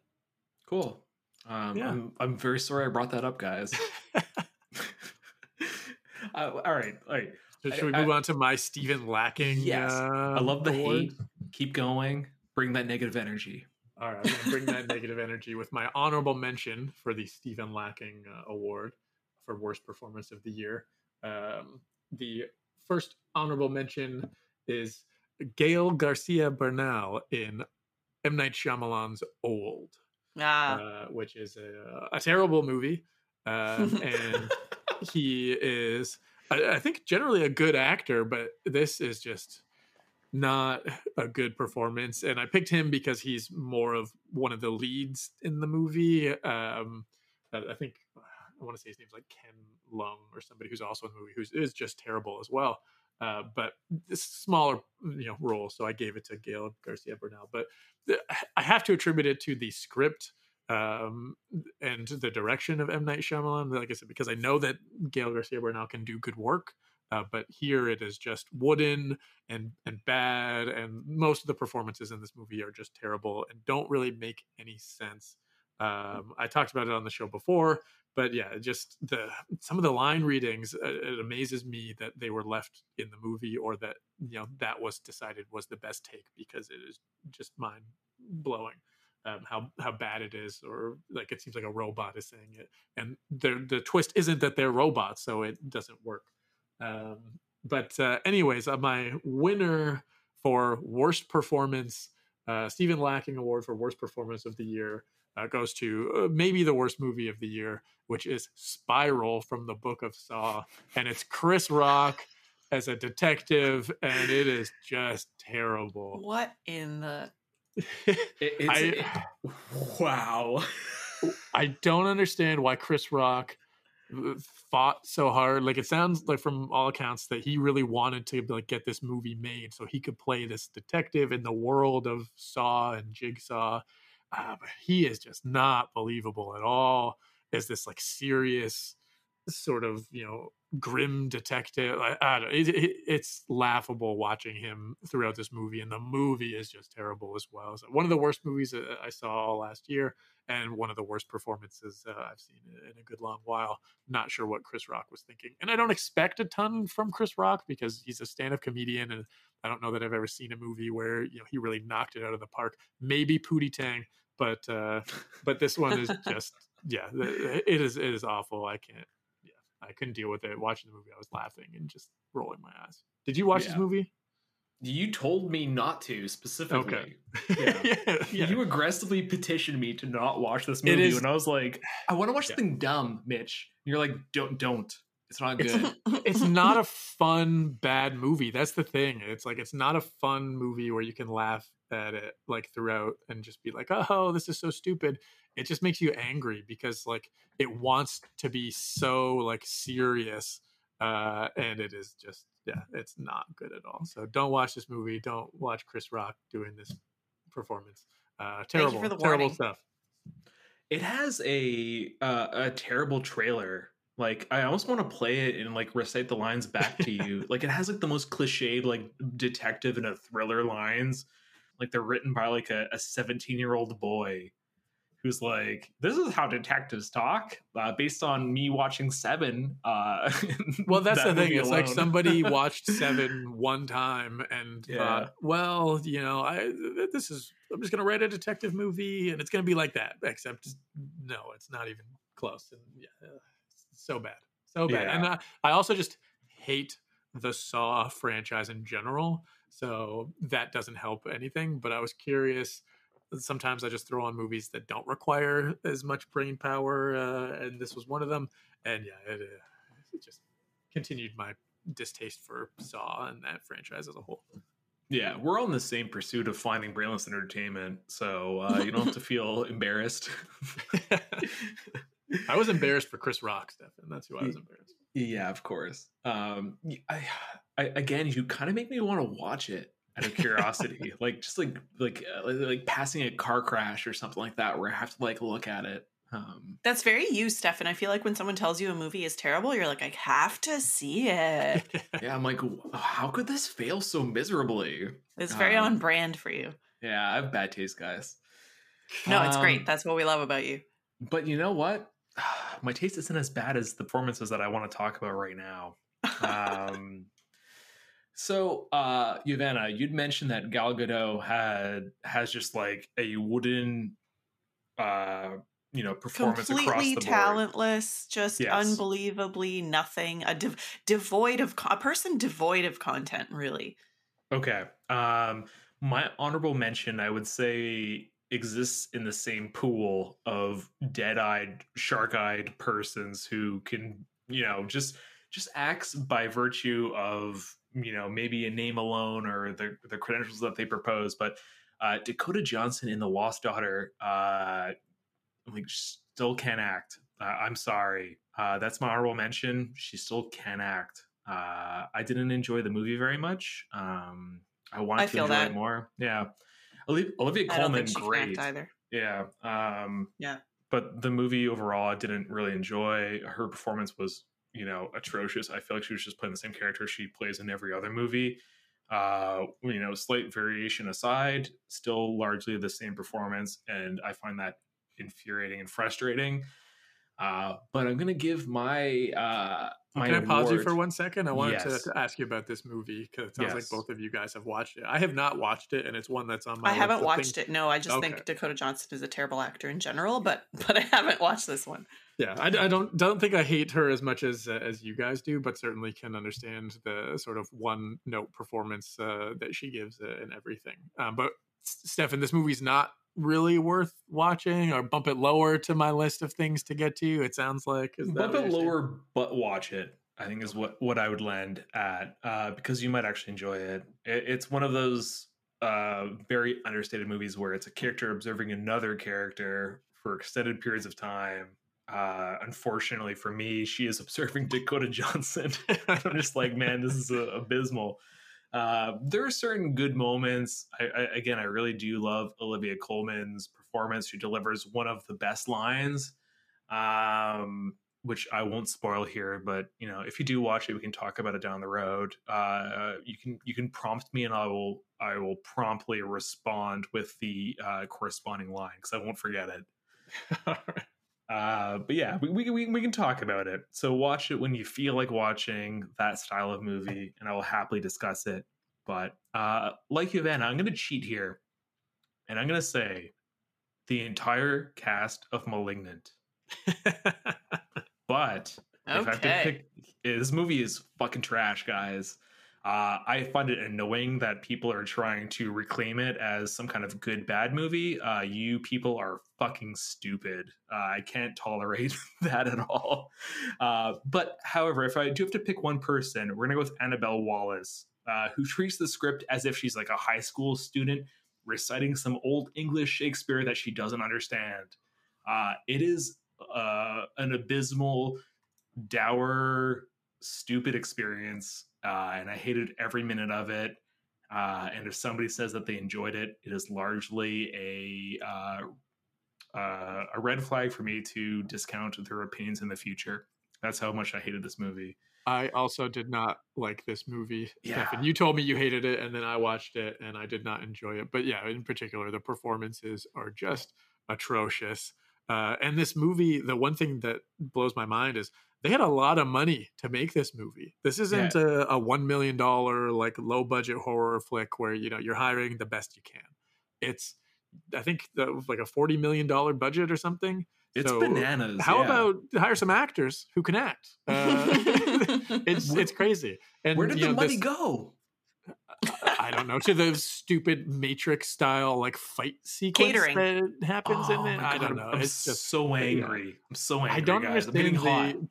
Cool. Um, Yeah. I'm, I'm very sorry I brought that up, guys. uh, all right. All right. So I- should we I- move on to my Stephen Lacking? Yes. I uh, love the award? hate. Keep going. Bring that negative energy. All right, I'm gonna bring that negative energy with my honorable mention for the Stephen Lacking uh, Award for worst performance of the year. Um, the first honorable mention is Gael Garcia Bernal in M Night Shyamalan's Old, Ah, uh, which is a, a terrible movie, um, and he is I, I think generally a good actor but this is just not a good performance and i picked him because he's more of one of the leads in the movie um i think i want to say his name's like ken leung or somebody who's also in the movie who's is just terrible as well uh, but this smaller you know role so i gave it to gael garcia bernal but the, i have to attribute it to the script um, and the direction of M Night Shyamalan. Like I said, because I know that Gael Garcia Bernal can do good work, uh, but here it is just wooden and and bad, and most of the performances in this movie are just terrible and don't really make any sense. Um, I talked about it on the show before, but yeah, just the some of the line readings. Uh, it amazes me that they were left in the movie, or that you know that was decided was the best take because it is just mind blowing um, how how bad it is, or like it seems like a robot is saying it, and the the twist isn't that they're robots, so it doesn't work. Um, but uh, anyways, uh, my winner for worst performance, uh, Stephen Lacking Award for worst performance of the year, uh, goes to uh, maybe the worst movie of the year, which is Spiral from the Book of Saw, and it's Chris Rock as a detective, and it is just terrible. what in the? It- it's, I- it- wow. I don't understand why Chris Rock uh, fought so hard. Like it sounds like from all accounts that he really wanted to like get this movie made so he could play this detective in the world of Saw and Jigsaw. Uh, but he is just not believable at all. As this like serious sort of you know grim detective. I, I don't, it, it, it's laughable watching him throughout this movie, and the movie is just terrible as well. So one of the worst movies that I saw last year and one of the worst performances uh, I've seen in a good long while. Not sure what Chris Rock was thinking, and I don't expect a ton from Chris Rock because he's a stand-up comedian, and I don't know that I've ever seen a movie where you know he really knocked it out of the park. Maybe Pootie Tang, but uh, but this one is just yeah, it is it is awful. I can't. Yeah, I couldn't deal with it. Watching the movie, I was laughing and just rolling my eyes. Did you watch this movie? You told me not to specifically. Yeah. yeah, yeah. You aggressively petitioned me to not watch this movie, is- and I was like, "I want to watch Yeah. something dumb, Mitch." And you're like, "Don't, don't. It's not good." it's not a fun bad movie that's the thing it's like it's not a fun movie where you can laugh at it like throughout and just be like oh this is so stupid it just makes you angry because like it wants to be so like serious uh and it is just yeah it's not good at all so don't watch this movie don't watch chris rock doing this performance uh you terrible for the terrible warning. stuff It has a uh, a terrible trailer Like I almost want to play it and like recite the lines back to you. like it has like the most cliched like detective and a thriller lines. Like they're written by like a 17 year old boy who's like, "This is how detectives talk," uh, based on me watching Seven. Uh, Well, that's that the thing. It's like somebody watched Seven one time and Yeah. thought, well, you know, I this is I'm just gonna write a detective movie and it's gonna be like that. Except no, it's not even close. And yeah, so bad, so bad. And I, I also just hate the Saw franchise in general. So that doesn't help anything. But I was curious. Sometimes I just throw on movies that don't require as much brain power, uh, and this was one of them. And yeah, it, uh, it just continued my distaste for Saw and that franchise as a whole. Yeah, we're all in the same pursuit of finding brainless entertainment, so uh, you don't have to feel embarrassed. I was embarrassed for Chris Rock, Stefan. That's who I was embarrassed. Yeah, of course. Um, I, I again, you kind of make me want to watch it out of curiosity, like just like like uh, like, like passing a car crash or something like that, where I have to like look at it. Um, That's very you, Stefan. I feel like when someone tells you a movie is terrible, you're like, I have to see it. yeah, I'm like, how could this fail so miserably? It's very Um, on brand for you. Yeah, I have bad taste, guys. No, it's Um, great. That's what we love about you. But you know what? My taste isn't as bad as the performances that I want to talk about right now. um, so, uh, you'd mentioned that Gal Gadot had has just like a wooden, uh, you know, performance across Completely talentless, just Yes. unbelievably nothing. A dev- devoid of a person devoid of content, really. Okay. Um, my honorable mention, I would say, exists in the same pool of dead-eyed, shark-eyed persons who can, you know, just just acts by virtue of, you know, maybe a name alone or the the credentials that they propose. But uh, Dakota Johnson in The Lost Daughter, uh, like, still can act. Uh, I'm sorry. Uh, that's my honorable mention. She still can act. Uh, I didn't enjoy the movie very much. Um, I wanted I to feel enjoy that. it more. Yeah, Olivia, Olivia Colman, great. either. Yeah. Um, Yeah. But the movie overall, I didn't really enjoy. Her performance was, you know, atrocious. I feel like she was just playing the same character she plays in every other movie. Uh, you know, slight variation aside, still largely the same performance, and I find that infuriating and frustrating. Uh, but I'm gonna give my uh my Can I pause you for one second? I wanted Yes. to, to ask you about this movie because it sounds Yes. like both of you guys have watched it. I have not watched it, and it's one that's on my. I haven't watched things- it. No, I just Okay. think Dakota Johnson is a terrible actor in general, but but I haven't watched this one. Yeah, I, I don't don't think I hate her as much as uh, as you guys do, but certainly can understand the sort of one note performance uh, that she gives uh, and everything. Um, but Stefan, this movie's not really worth watching, or bump it lower to my list of things to get to. It sounds like? Is bump it lower but watch it i think is what what i would land at uh because you might actually enjoy it, it it's one of those uh very understated movies where it's a character observing another character for extended periods of time. Uh unfortunately for me she is observing dakota johnson. I'm just like man this is uh, abysmal uh, there are certain good moments. I, I, again, I really do love Olivia Colman's performance. She delivers one of the best lines, um, which I won't spoil here. But you know, if you do watch it, we can talk about it down the road. Uh, you can you can prompt me, and I will I will promptly respond with the uh, corresponding line because I won't forget it. Uh, but yeah, we, we, we, we can talk about it. So watch it when you feel like watching that style of movie, and I will happily discuss it. But uh, like you, Yvonne, I'm going to cheat here, and I'm going to say the entire cast of *Malignant*. But if I have to pick, this movie is fucking trash, guys. Uh, I find it annoying that people are trying to reclaim it as some kind of good bad movie. Uh, you people are fucking stupid. Uh, I can't tolerate that at all. Uh, but however, if I do have to pick one person, we're gonna go with Annabelle Wallis, uh, who treats the script as if she's like a high school student reciting some old English Shakespeare that she doesn't understand. Uh, it is an abysmal, dour, stupid experience, uh, and I hated every minute of it. Uh, and if somebody says that they enjoyed it, it is largely a uh, uh, a red flag for me to discount their opinions in the future. That's how much I hated this movie. I also did not like this movie. Yeah. Stefan, you told me you hated it, and then I watched it, and I did not enjoy it. But yeah, in particular, the performances are just atrocious. Uh, and this movie, the one thing that blows my mind is they had a lot of money to make this movie. This isn't a, a one million dollar like low budget horror flick where you know you're hiring the best you can. It's I think that was like a forty million dollar budget or something. It's So, bananas. How yeah. about hire some actors who can act? Uh, it's it's crazy. And where did you the know, money this- go? I don't know to the stupid Matrix style like fight sequence Catering. that happens Oh in it. I don't know. I'm it's just so angry. I'm so angry. I don't guys. I'm getting understand hot. the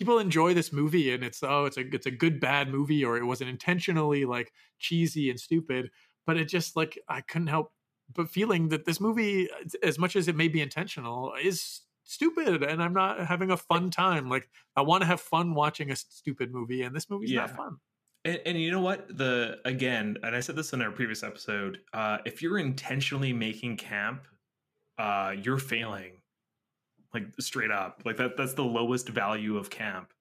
people enjoy this movie and it's oh it's a it's a good bad movie or it wasn't intentionally like cheesy and stupid, but it just like I couldn't help but feeling that this movie as much as it may be intentional is stupid and I'm not having a fun time. Like I want to have fun watching a stupid movie and this movie's Yeah. not fun. And, and you know what? The again, and I said this in our previous episode. Uh, if you're intentionally making camp, uh, you're failing. Like straight up, like that. That's the lowest value of camp.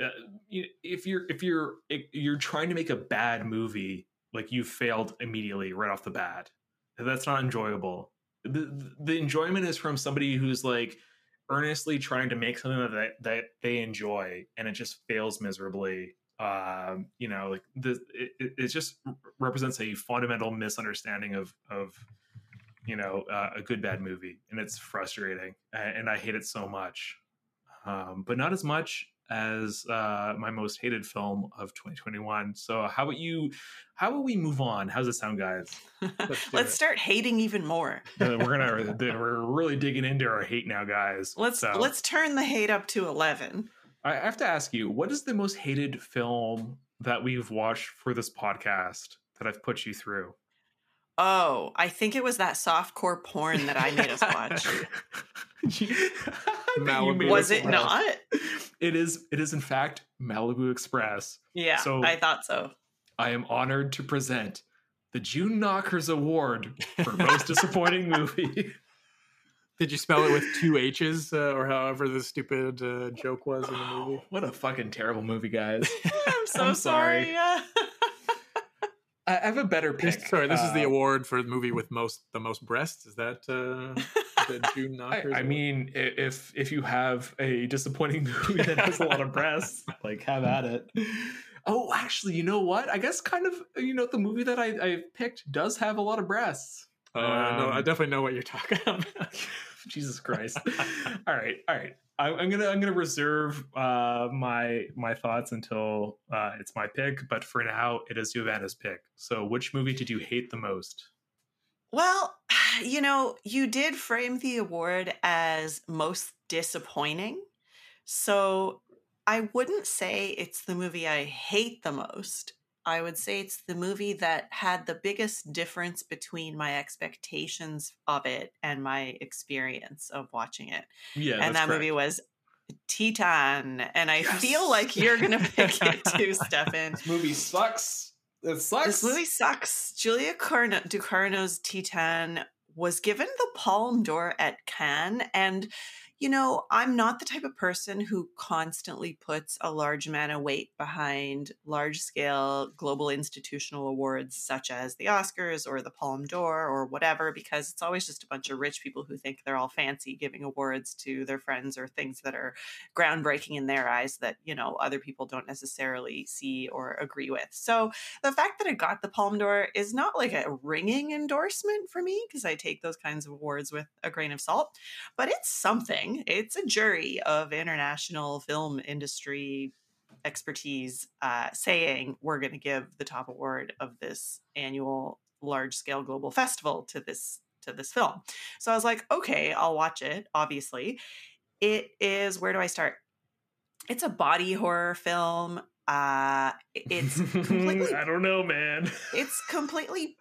Uh, if you're if you're if you're trying to make a bad movie, like you failed immediately right off the bat. That's not enjoyable. The the enjoyment is from somebody who's like earnestly trying to make something that that they enjoy, and it just fails miserably um you know like it, it it just represents a fundamental misunderstanding of of you know uh, a good bad movie and it's frustrating and i hate it so much um but not as much as uh my most hated film of 2021 so how about you how about we move on how's it sound guys Let's Let's start hating even more. We're gonna we're really digging into our hate now guys Let's So- let's turn the hate up to eleven. I have to ask you, what is the most hated film that we've watched for this podcast that I've put you through? Oh, I think it was that softcore porn that I made us watch. Malibu was it not? It is. It is in fact Malibu Express. Yeah, So- I thought so. I am honored to present the June Knockers Award for most disappointing movie. Did you spell it with two H's uh, or however the stupid uh, joke was in the movie? what a fucking terrible movie, guys! I'm so I'm sorry. sorry. I I have a better pick. This- sorry, this is the Uh, award for the movie with most the most breasts. Is that uh, the June I, Knockers? I award? mean, if if you have a disappointing movie that has a lot of breasts, like have at it. Oh, actually, you know what? I guess kind of you know the movie that I, I picked does have a lot of breasts. Oh, I know. I Um, definitely know what you're talking about. Jesus Christ! all right, all right. I, I'm gonna I'm gonna reserve uh, my my thoughts until uh, it's my pick. But for now, it is Giovanna's pick. So, which movie did you hate the most? Well, you know, you did frame the award as most disappointing. So I wouldn't say it's the movie I hate the most. I would say it's the movie that had the biggest difference between my expectations of it and my experience of watching it. Yeah, and that movie was Titane. And I feel like you're going to pick it too, Stefan. This movie sucks. It sucks. This movie sucks. Julia Carno- Ducournau's Titane was given the Palme d'Or at Cannes, and you know, I'm not the type of person who constantly puts a large amount of weight behind large scale global institutional awards such as the Oscars or the Palme d'Or or whatever, because it's always just a bunch of rich people who think they're all fancy giving awards to their friends or things that are groundbreaking in their eyes that, you know, other people don't necessarily see or agree with. So the fact that it got the Palme d'Or is not like a ringing endorsement for me because I take those kinds of awards with a grain of salt, but it's something. It's a jury of international film industry expertise uh, saying we're going to give the top award of this annual large scale global festival to this to this film. So I was like, okay, I'll watch it. Obviously, it is. Where do I start? It's a body horror film. Uh, it's completely I don't know, man. it's completely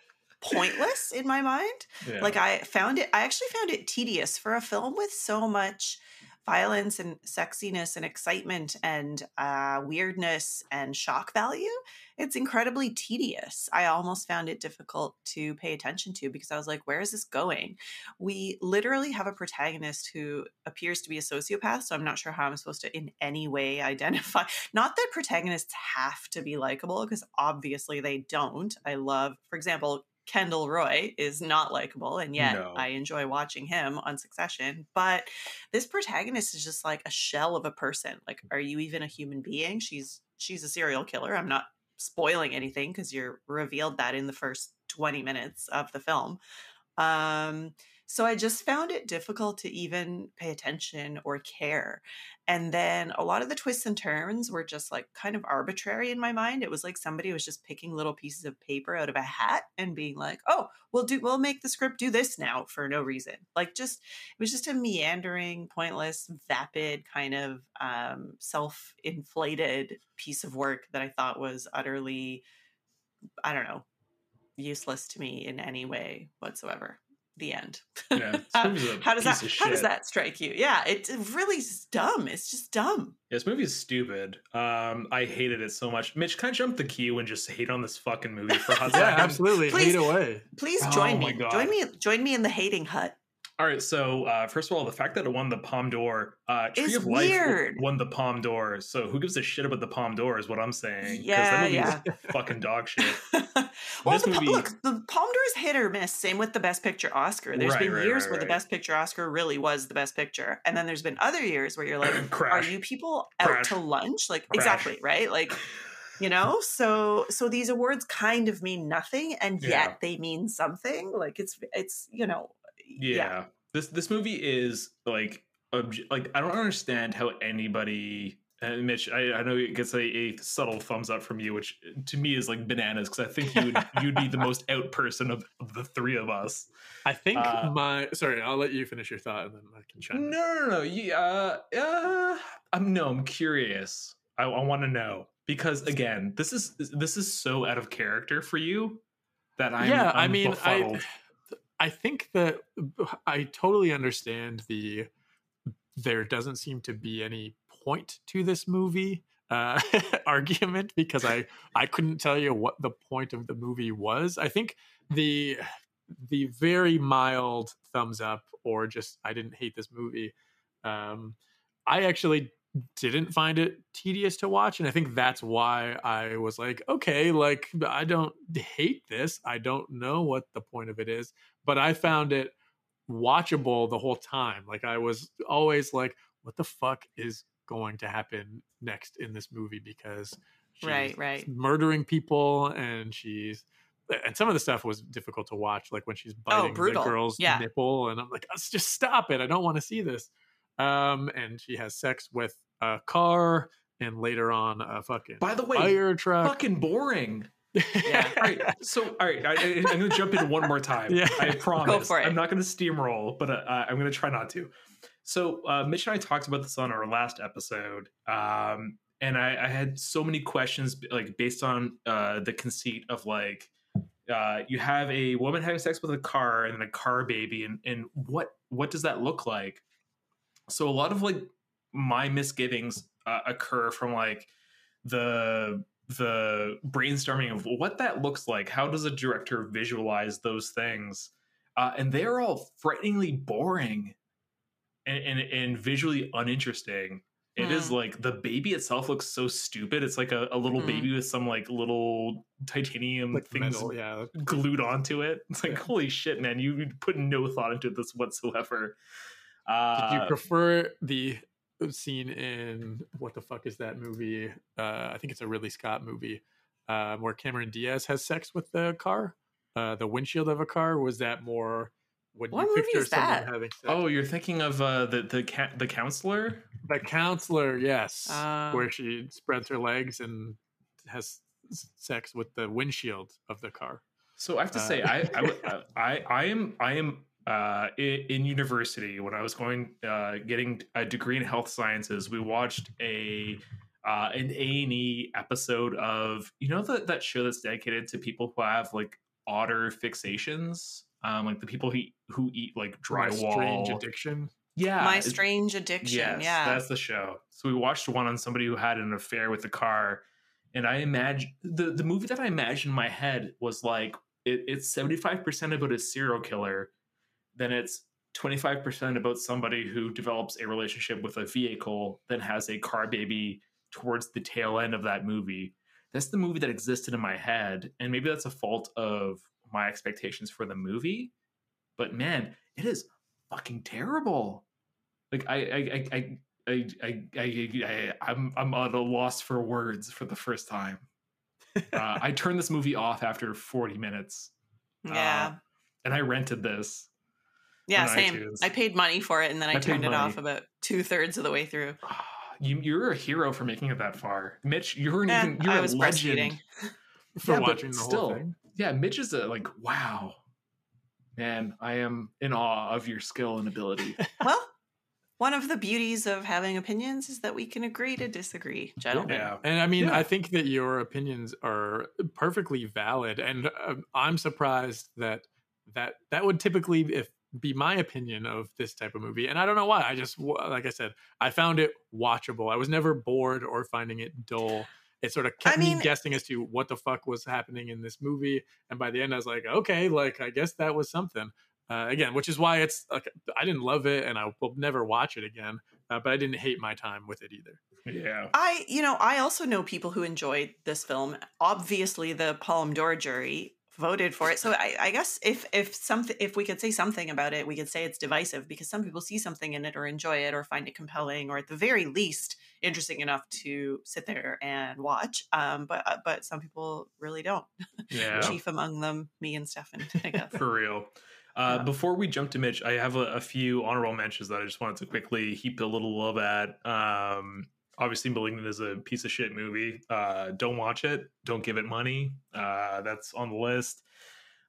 pointless in my mind. Yeah. Like I found it I actually found it tedious for a film with so much violence and sexiness and excitement and uh weirdness and shock value. it's incredibly tedious. I almost found it difficult to pay attention to because I was like, where is this going? We literally have a protagonist who appears to be a sociopath, so I'm not sure how I'm supposed to in any way identify. Not that protagonists have to be likable because obviously they don't. I love, for example, Kendall Roy is not likable, and yet No. I enjoy watching him on Succession. But this protagonist is just like a shell of a person. Like, are you even a human being? She's she's a serial killer. I'm not spoiling anything because you're revealed that in the first 20 minutes of the film. Um, so I just found it difficult to even pay attention or care. And then a lot of the twists and turns were just like kind of arbitrary in my mind. It was like somebody was just picking little pieces of paper out of a hat and being like, "Oh, we'll do we'll make the script do this now for no reason." Like just it was just a meandering, pointless, vapid kind of um self-inflated piece of work that I thought was utterly I don't know, useless to me in any way whatsoever. The end. Yeah, this how, movie's a how does that of how does that strike you? Yeah, it, it really is dumb. It's just dumb. Yeah, this movie is stupid. Um, I hated it so much. Mitch, can I jump the queue and just hate on this fucking movie for a hot Yeah, second? absolutely. Please. Hate away. Please Oh join my me. Join me. Join me in the hating hut. All right, so uh, first of all, the fact that it won the Palme d'Or, uh, Tree It's of Life weird. won the Palme d'Or. So who gives a shit about the Palme d'Or? Is what I'm saying. Yeah, that movie yeah. is fucking dog shit. well, the, movie- look, the Palme d'Or is hit or miss. Same with the Best Picture Oscar. There's Right, been right, years right, where the. Best Picture Oscar really was the Best Picture, and then there's been other years where you're like, are you people out Crash. to lunch? Like Crash. exactly right. Like you know. So so these awards kind of mean nothing, and yet Yeah. they mean something. Like it's it's you know. Yeah. this this movie is like obj- like I don't understand how anybody and Mitch, I, I know it gets a, a subtle thumbs up from you, which to me is like bananas because I think you would you'd be the most out person of, of the three of us. I think Uh, my sorry, I'll let you finish your thought and then I can chime No, no, no. Yeah, uh, uh, I'm no. I'm curious. I, I want to know because again, this is this is so out of character for you that I'm. yeah, I I'm mean, befuddled. I think that I totally understand the there doesn't seem to be any point to this movie uh argument because I I couldn't tell you what the point of the movie was. I think the the very mild thumbs up or just I didn't hate this movie. Um I actually didn't find it tedious to watch and I think that's why I was like okay like I don't hate this. I don't know what the point of it is, but I found it watchable the whole time. Like I was always like what the fuck is going to happen next in this movie because she's Right, right. murdering people and she's and some of the stuff was difficult to watch like when she's biting the Oh, brutal. girl's Yeah. nipple and i'm like let's just stop it i don't want to see this um and she has sex with a car and later on a fucking By the way, fire truck fucking boring. Yeah. All right, so all right, I, I'm going to jump in one more time. Yeah. I promise. Go for it. I'm not going to steamroll, but uh, I'm going to try not to. So uh, Mitch and I talked about this on our last episode, um, and I, I had so many questions, like based on uh, the conceit of like uh, you have a woman having sex with a car and then a car baby, and and what what does that look like? So a lot of like my misgivings uh, occur from like the the brainstorming of what that looks like. How does a director visualize those things? Uh, and they're all frighteningly boring and, and, and visually uninteresting. It is Hmm. like the baby itself looks so stupid. It's like a, a little Hmm. baby with some like little titanium like things metal, yeah glued onto it. It's like, Yeah. holy shit, man, you put no thought into this whatsoever. Uh, Did you prefer the scene in what the fuck is that movie? Uh, I think it's a Ridley Scott movie um, where Cameron Diaz has sex with the car, uh, the windshield of a car. Was that more when What you movie picture is someone that? having sex? oh, you're thinking of uh, the the ca- the counselor? the counselor, yes, Uh. where she spreads her legs and has sex with the windshield of the car. So I have to say, Uh, I, I, w- I, I am, I am uh, in, in university when I was going, uh, getting a degree in health sciences. We watched a uh, an A and E episode of you know that that show that's dedicated to people who have like otter fixations, um, like the people who eat, who eat like My strange drywall. addiction. Yeah, My strange addiction. Yes, yeah. that's the show. So we watched one on somebody who had an affair with the car, and I imagine the the movie that I imagined in my head was like it, it's seventy five percent about a serial killer, then it's twenty five percent about somebody who develops a relationship with a vehicle, then has a car baby towards the tail end of that movie. That's the movie that existed in my head, and maybe that's a fault of my expectations for the movie. But man, it is fucking terrible. Like I I I I I, I, I, I am I'm at a loss for words for the first time. Uh, I turned this movie off after 40 minutes. Yeah. Uh, and I rented this. Yeah, same. iTunes. I paid money for it and then I, I turned it off about two thirds of the way through. You, you're a hero for making it that far, Mitch. You're an Eh, even. You're I a was legend. for Yeah, watching the still. whole thing. Yeah, Mitch is a like. Wow, man, I am in awe of your skill and ability. Well, one of the beauties of having opinions is that we can agree to disagree, gentlemen. yeah, And I mean, Yeah. I think that your opinions are perfectly valid, and uh, I'm surprised that that that would typically if be my opinion of this type of movie. And I don't know why. I just like I said, I found it watchable. I was never bored or finding it dull. It sort of kept mean- me guessing as to what the fuck was happening in this movie. And by the end, I was like, okay, like I guess that was something. Uh, again, which is why it's like I didn't love it, and I will never watch it again. Uh, but I didn't hate my time with it either. yeah. I, you know, I also know people who enjoyed this film. Obviously, the Palme d'Or jury voted for it. So I, I guess if if something if we could say something about it, we could say it's divisive because some people see something in it or enjoy it or find it compelling or at the very least interesting enough to sit there and watch. Um, but uh, but some people really don't. Yeah. Chief among them, me and Stefan. I guess. for real. Uh, Yeah. Before we jump to Mitch, I have a, a few honorable mentions that I just wanted to quickly heap a little love at. Um, obviously, *Malignant* is a piece of shit movie. Uh, don't watch it. Don't give it money. Uh, that's on the list.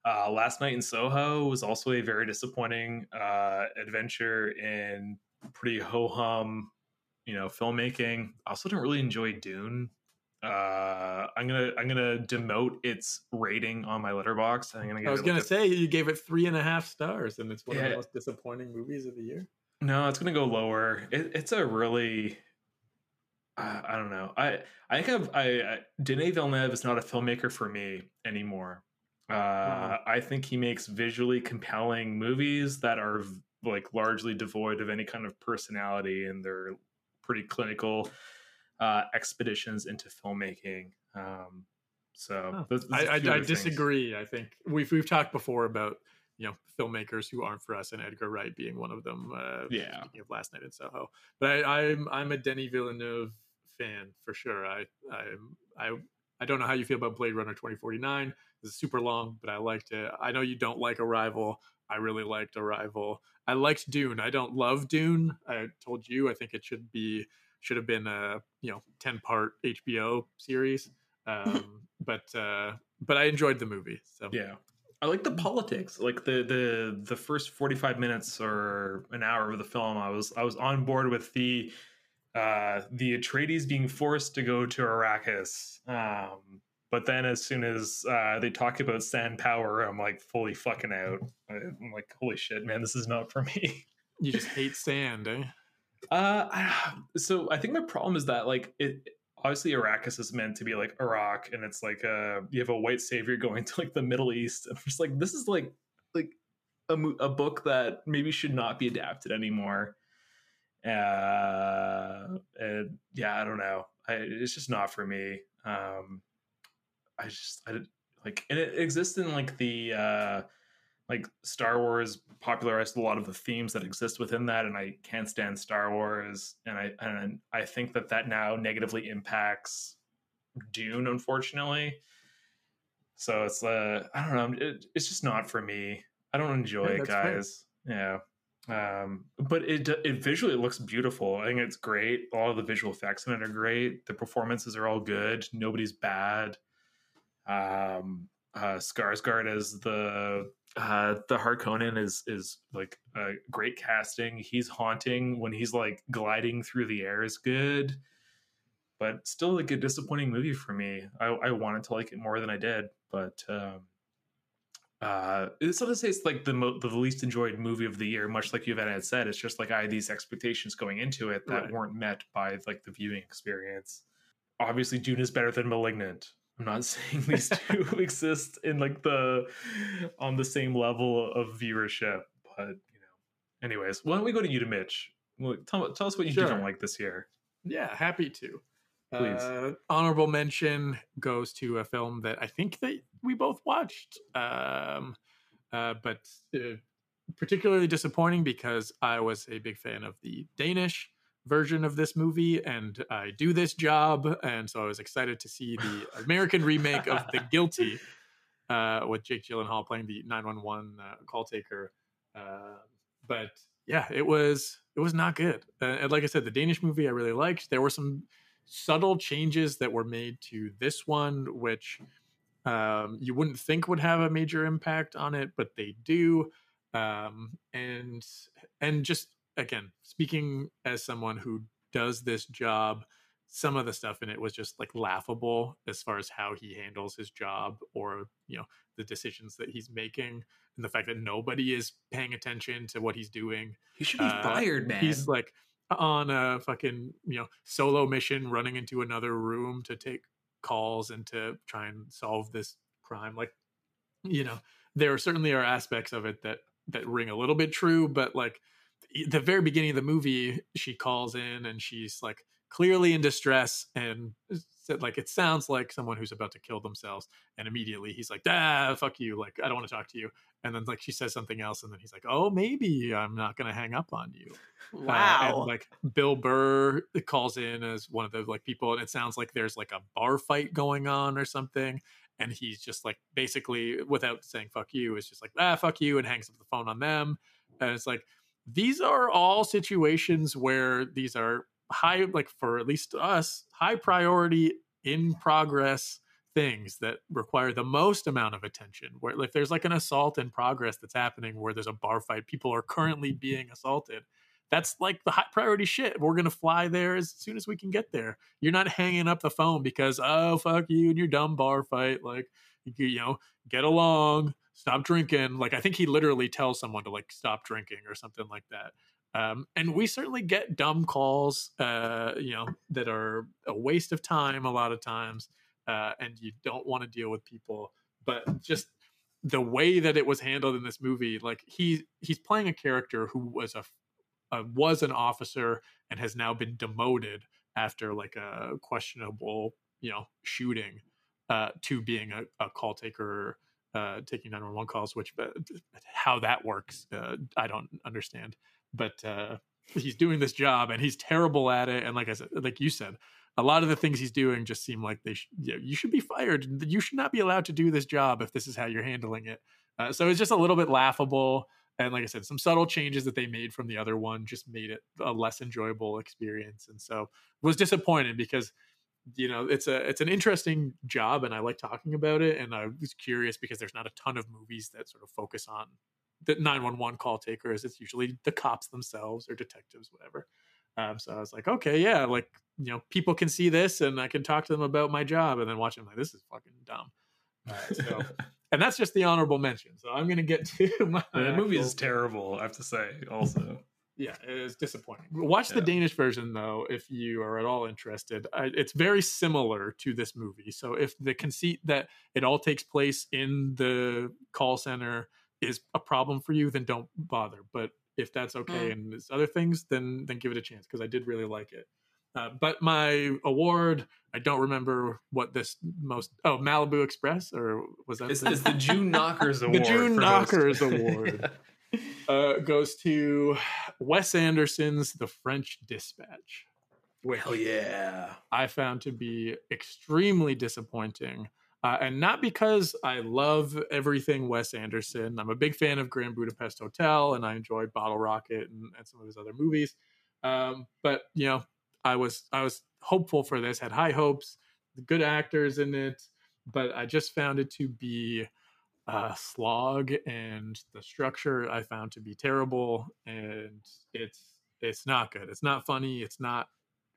Uh, *Last Night in Soho* was also a very disappointing uh, adventure in pretty ho hum, you know, filmmaking. I also didn't really enjoy *Dune*. Uh, I'm gonna I'm gonna demote its rating on my Letterboxd. I'm gonna give I was gonna like a- say you gave it three and a half stars, and it's one of the most disappointing movies of the year. No, it's gonna go lower. It, it's a really, uh, I don't know. I I think I've, I I Denis Villeneuve is not a filmmaker for me anymore. Uh, I think he makes visually compelling movies that are v- like largely devoid of any kind of personality, and they're pretty clinical uh, expeditions into filmmaking. Um, so Huh. those- those I, I, I disagree. I think we've we've talked before about you know filmmakers who aren't for us, and Edgar Wright being one of them. Uh, Yeah. Speaking of Last Night in Soho, but I, I'm I'm a Denis Villeneuve fan for sure. I I I I don't know how you feel about Blade Runner 2049. It's super long, but I liked it. I know you don't like Arrival. I really liked Arrival. I liked Dune. I don't love Dune. I told you I think it should be should have been a you know 10 part HBO series. Um, but uh, but I enjoyed the movie. So Yeah. I like the politics. Like the the the first 45 minutes or an hour of the film, I was I was on board with the uh the Atreides being forced to go to Arrakis. Um but then as soon as uh they talk about sand power, I'm like fully fucking out. I'm like, holy shit, man, this is not for me. you just hate sand, eh? Uh, so I think my problem is that like it obviously Arrakis is meant to be like Iraq, and it's like uh you have a white savior going to like the Middle East, and I'm just like this is like like a a book that maybe should not be adapted anymore. Uh, and yeah, I don't know. I, it's just not for me. Um, I just I like, and it exists in like the uh like Star Wars popularized a lot of the themes that exist within that, and I can't stand Star Wars, and I and I think that that now negatively impacts Dune, unfortunately. So it's uh, I don't know, it, it's just not for me. I don't enjoy Yeah, it, that's fair. guys. Yeah. Um, but it it visually looks beautiful. I think it's great. All the visual effects in it are great. The performances are all good. Nobody's bad. Um, uh, Skarsgård as the uh, the Harkonnen is is like a great casting. He's haunting when he's like gliding through the air is good, but still like a disappointing movie for me. I, I wanted to like it more than I did, but um, uh, it's not to say it's like the mo- the least enjoyed movie of the year. Much like Yvette had said, it's just like I had these expectations going into it that Right. weren't met by like the viewing experience. obviously Dune is better than Malignant. I'm not saying these two exist in like the on the same level of viewership, but you know. Anyways, why don't we go to you to Mitch? Well, tell, tell us what you Sure. didn't like this year. Yeah, happy to. Please. Uh, honorable mention goes to a film that I think that we both watched, um, uh, but uh, particularly disappointing because I was a big fan of the Danish version of this movie, and I do this job, and so I was excited to see the American remake of The Guilty uh, with Jake Gyllenhaal playing the 911 uh, call taker. Uh, but yeah, it was it was not good. Uh, and like I said, the Danish movie I really liked. There were some subtle changes that were made to this one, which um, you wouldn't think would have a major impact on it, but they do. Um, and and just again, speaking as someone who does this job, some of the stuff in it was just like laughable as far as how he handles his job or you know the decisions that he's making and the fact that nobody is paying attention to what he's doing He should be Uh, fired, man. He's like on a fucking you know solo mission, running into another room to take calls and to try and solve this crime. Like, you know, there certainly are aspects of it that that ring a little bit true, but like the very beginning of the movie, she calls in and she's like clearly in distress and said like it sounds like someone who's about to kill themselves and immediately he's like ah fuck you like i don't want to talk to you and then like she says something else and then he's like oh maybe i'm not gonna hang up on you uh, Wow. and like Bill Burr calls in as one of the like people, and it sounds like there's like a bar fight going on or something. And he's just like basically, without saying "fuck you," is just like ah "fuck you" and hangs up the phone on them. And it's like these are all situations where these are high, like for at least us, high priority in progress things that require the most amount of attention. Where if there's like an assault in progress that's happening, where there's a bar fight, people are currently being assaulted that's like the high priority shit. We're gonna fly there as soon as we can get there. You're not hanging up the phone because oh fuck you and your dumb bar fight. Like you, you know, get along, stop drinking. Like I think he literally tells someone to like stop drinking or something like that. Um, and we certainly get dumb calls, uh, you know, that are a waste of time a lot of times, uh, and you don't want to deal with people. But just the way that it was handled in this movie, like he he's playing a character who was a uh, was an officer and has now been demoted after like a questionable you know shooting uh, to being a, a call taker uh, taking 911 calls which uh, how that works i don't understand but uh, he's doing this job and he's terrible at it and like i said like you said a lot of the things he's doing just seem like they sh- yeah, you should be fired you should not be allowed to do this job if this is how you're handling it uh, so it's just a little bit laughable and like I said, some subtle changes that they made from the other one just made it a less enjoyable experience. And so was disappointed because you know it's a it's an interesting job and I like talking about it. And I was curious because there's not a ton of movies that sort of focus on the 911 call takers. It's usually the cops themselves or detectives, whatever. Um, so I was like, okay, yeah, like you know, people can see this and I can talk to them about my job, and then watch them like this is fucking dumb. Uh, so and that's just the honorable mention. So I'm going to get to my the movie is terrible, I have to say, also. yeah, it is disappointing. Watch the Danish version though, if you are at all interested. I, it's very similar to this movie. So if the conceit that it all takes place in the call center is a problem for you, then don't bother. But if that's okay Mm. and there's other things, then then give it a chance because I did really like it. Uh, but my award, I don't remember what this most. Oh, Malibu Express, or was that It's, the- it's the June Knockers Award. The June Knockers most- Award. uh, goes to Wes Anderson's The French Dispatch, which Hell yeah. I found to be extremely disappointing. Uh, and not because I love everything Wes Anderson. I'm a big fan of Grand Budapest Hotel, and I enjoyed Bottle Rocket and, and some of his other movies. Um, but you know, I was I was hopeful for this, had high hopes, good actors in it, but I just found it to be a slog, and the structure I found to be terrible, and it's it's not good. It's not funny. It's not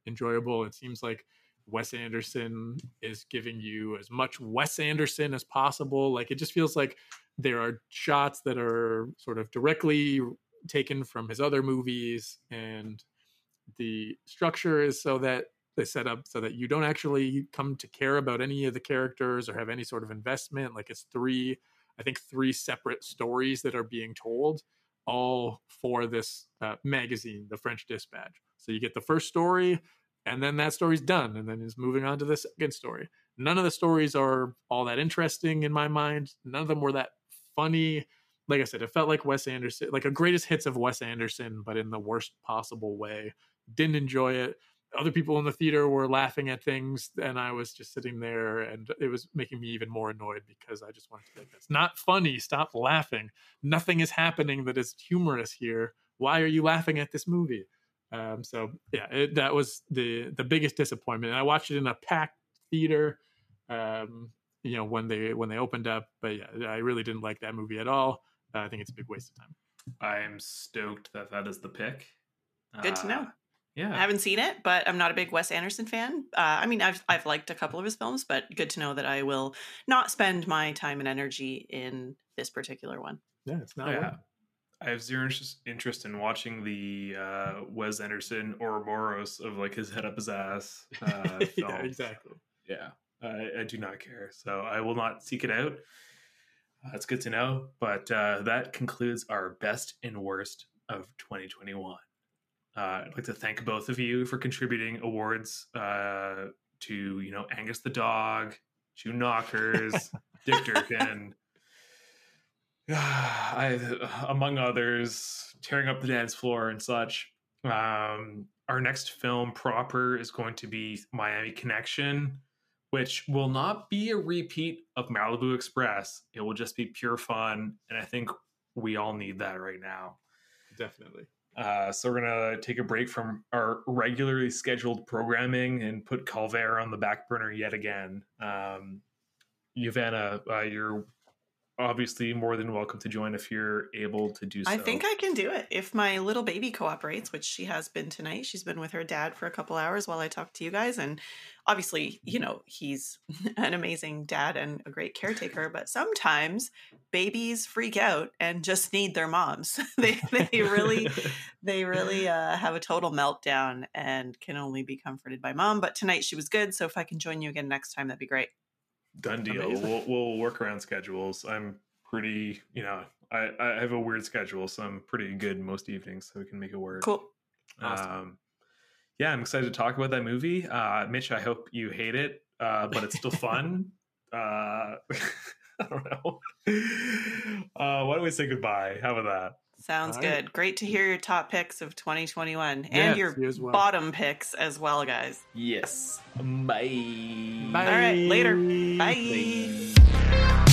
enjoyable. It seems like Wes Anderson is giving you as much Wes Anderson as possible. Like it just feels like there are shots that are sort of directly taken from his other movies, and the structure is so that they set up so that you don't actually come to care about any of the characters or have any sort of investment. Like it's three, I think three separate stories that are being told, all for this uh, magazine, the French Dispatch. So you get the first story, and then that story's done, and then it's moving on to the second story. None of the stories are all that interesting in my mind. None of them were that funny. Like I said, it felt like Wes Anderson, like a greatest hits of Wes Anderson, but in the worst possible way. Didn't enjoy it other people in the theater were laughing at things and i was just sitting there and it was making me even more annoyed because i just wanted to be that's not funny stop laughing nothing is happening that is humorous here why are you laughing at this movie um, so yeah it, that was the the biggest disappointment. And i watched it in a packed theater um, you know when they when they opened up but yeah i really didn't like that movie at all. Uh, i think it's a big waste of time. I'm stoked that that is the pick. Good to know. Uh, yeah. I haven't seen it, but I'm not a big Wes Anderson fan. Uh, I mean, I've I've liked a couple of his films, but good to know that I will not spend my time and energy in this particular one. yeah it's not yeah. Worth I have zero interest- interest in watching the uh, Wes Anderson Ouroboros of like his head up his ass uh, film. yeah exactly Yeah, I, I do not care. So I will not seek it out. Uh, That's good to know. But uh, that concludes our best and worst of 2021. Uh, I'd like to thank both of you for contributing awards uh, to, you know, Angus the dog, June Knockers, Dick Durkin, I, among others, tearing up the dance floor and such. Um, our next film proper is going to be Miami Connection, which will not be a repeat of Malibu Express. It will just be pure fun, and I think we all need that right now. definitely Uh, so we're gonna take a break from our regularly scheduled programming and put Calvaire on the back burner yet again. Um, Yavanna, uh, you're obviously more than welcome to join if you're able to do so. I think I can do it if my little baby cooperates, which she has been tonight. She's been with her dad for a couple hours while I talk to you guys. And obviously, you know, he's an amazing dad and a great caretaker, but sometimes babies freak out and just need their moms. they, they really, they really uh, have a total meltdown and can only be comforted by mom. But tonight she was good. So if I can join you again next time, that'd be great. Done deal. Amazing. We'll, we'll work around schedules. I'm pretty, you know, I, I have a weird schedule, so I'm pretty good most evenings, so we can make it work. Cool. Awesome. Um, yeah, I'm excited to talk about that movie. Uh, Mitch, I hope you hate it, uh, but it's still fun. uh, I don't know. Uh, why don't we say goodbye? How about that? Sounds All right. good. Great to hear your top picks of 2021 and Yes, your you well. bottom picks as well, guys. Yes. Bye. Bye. All right, later. Bye. Bye.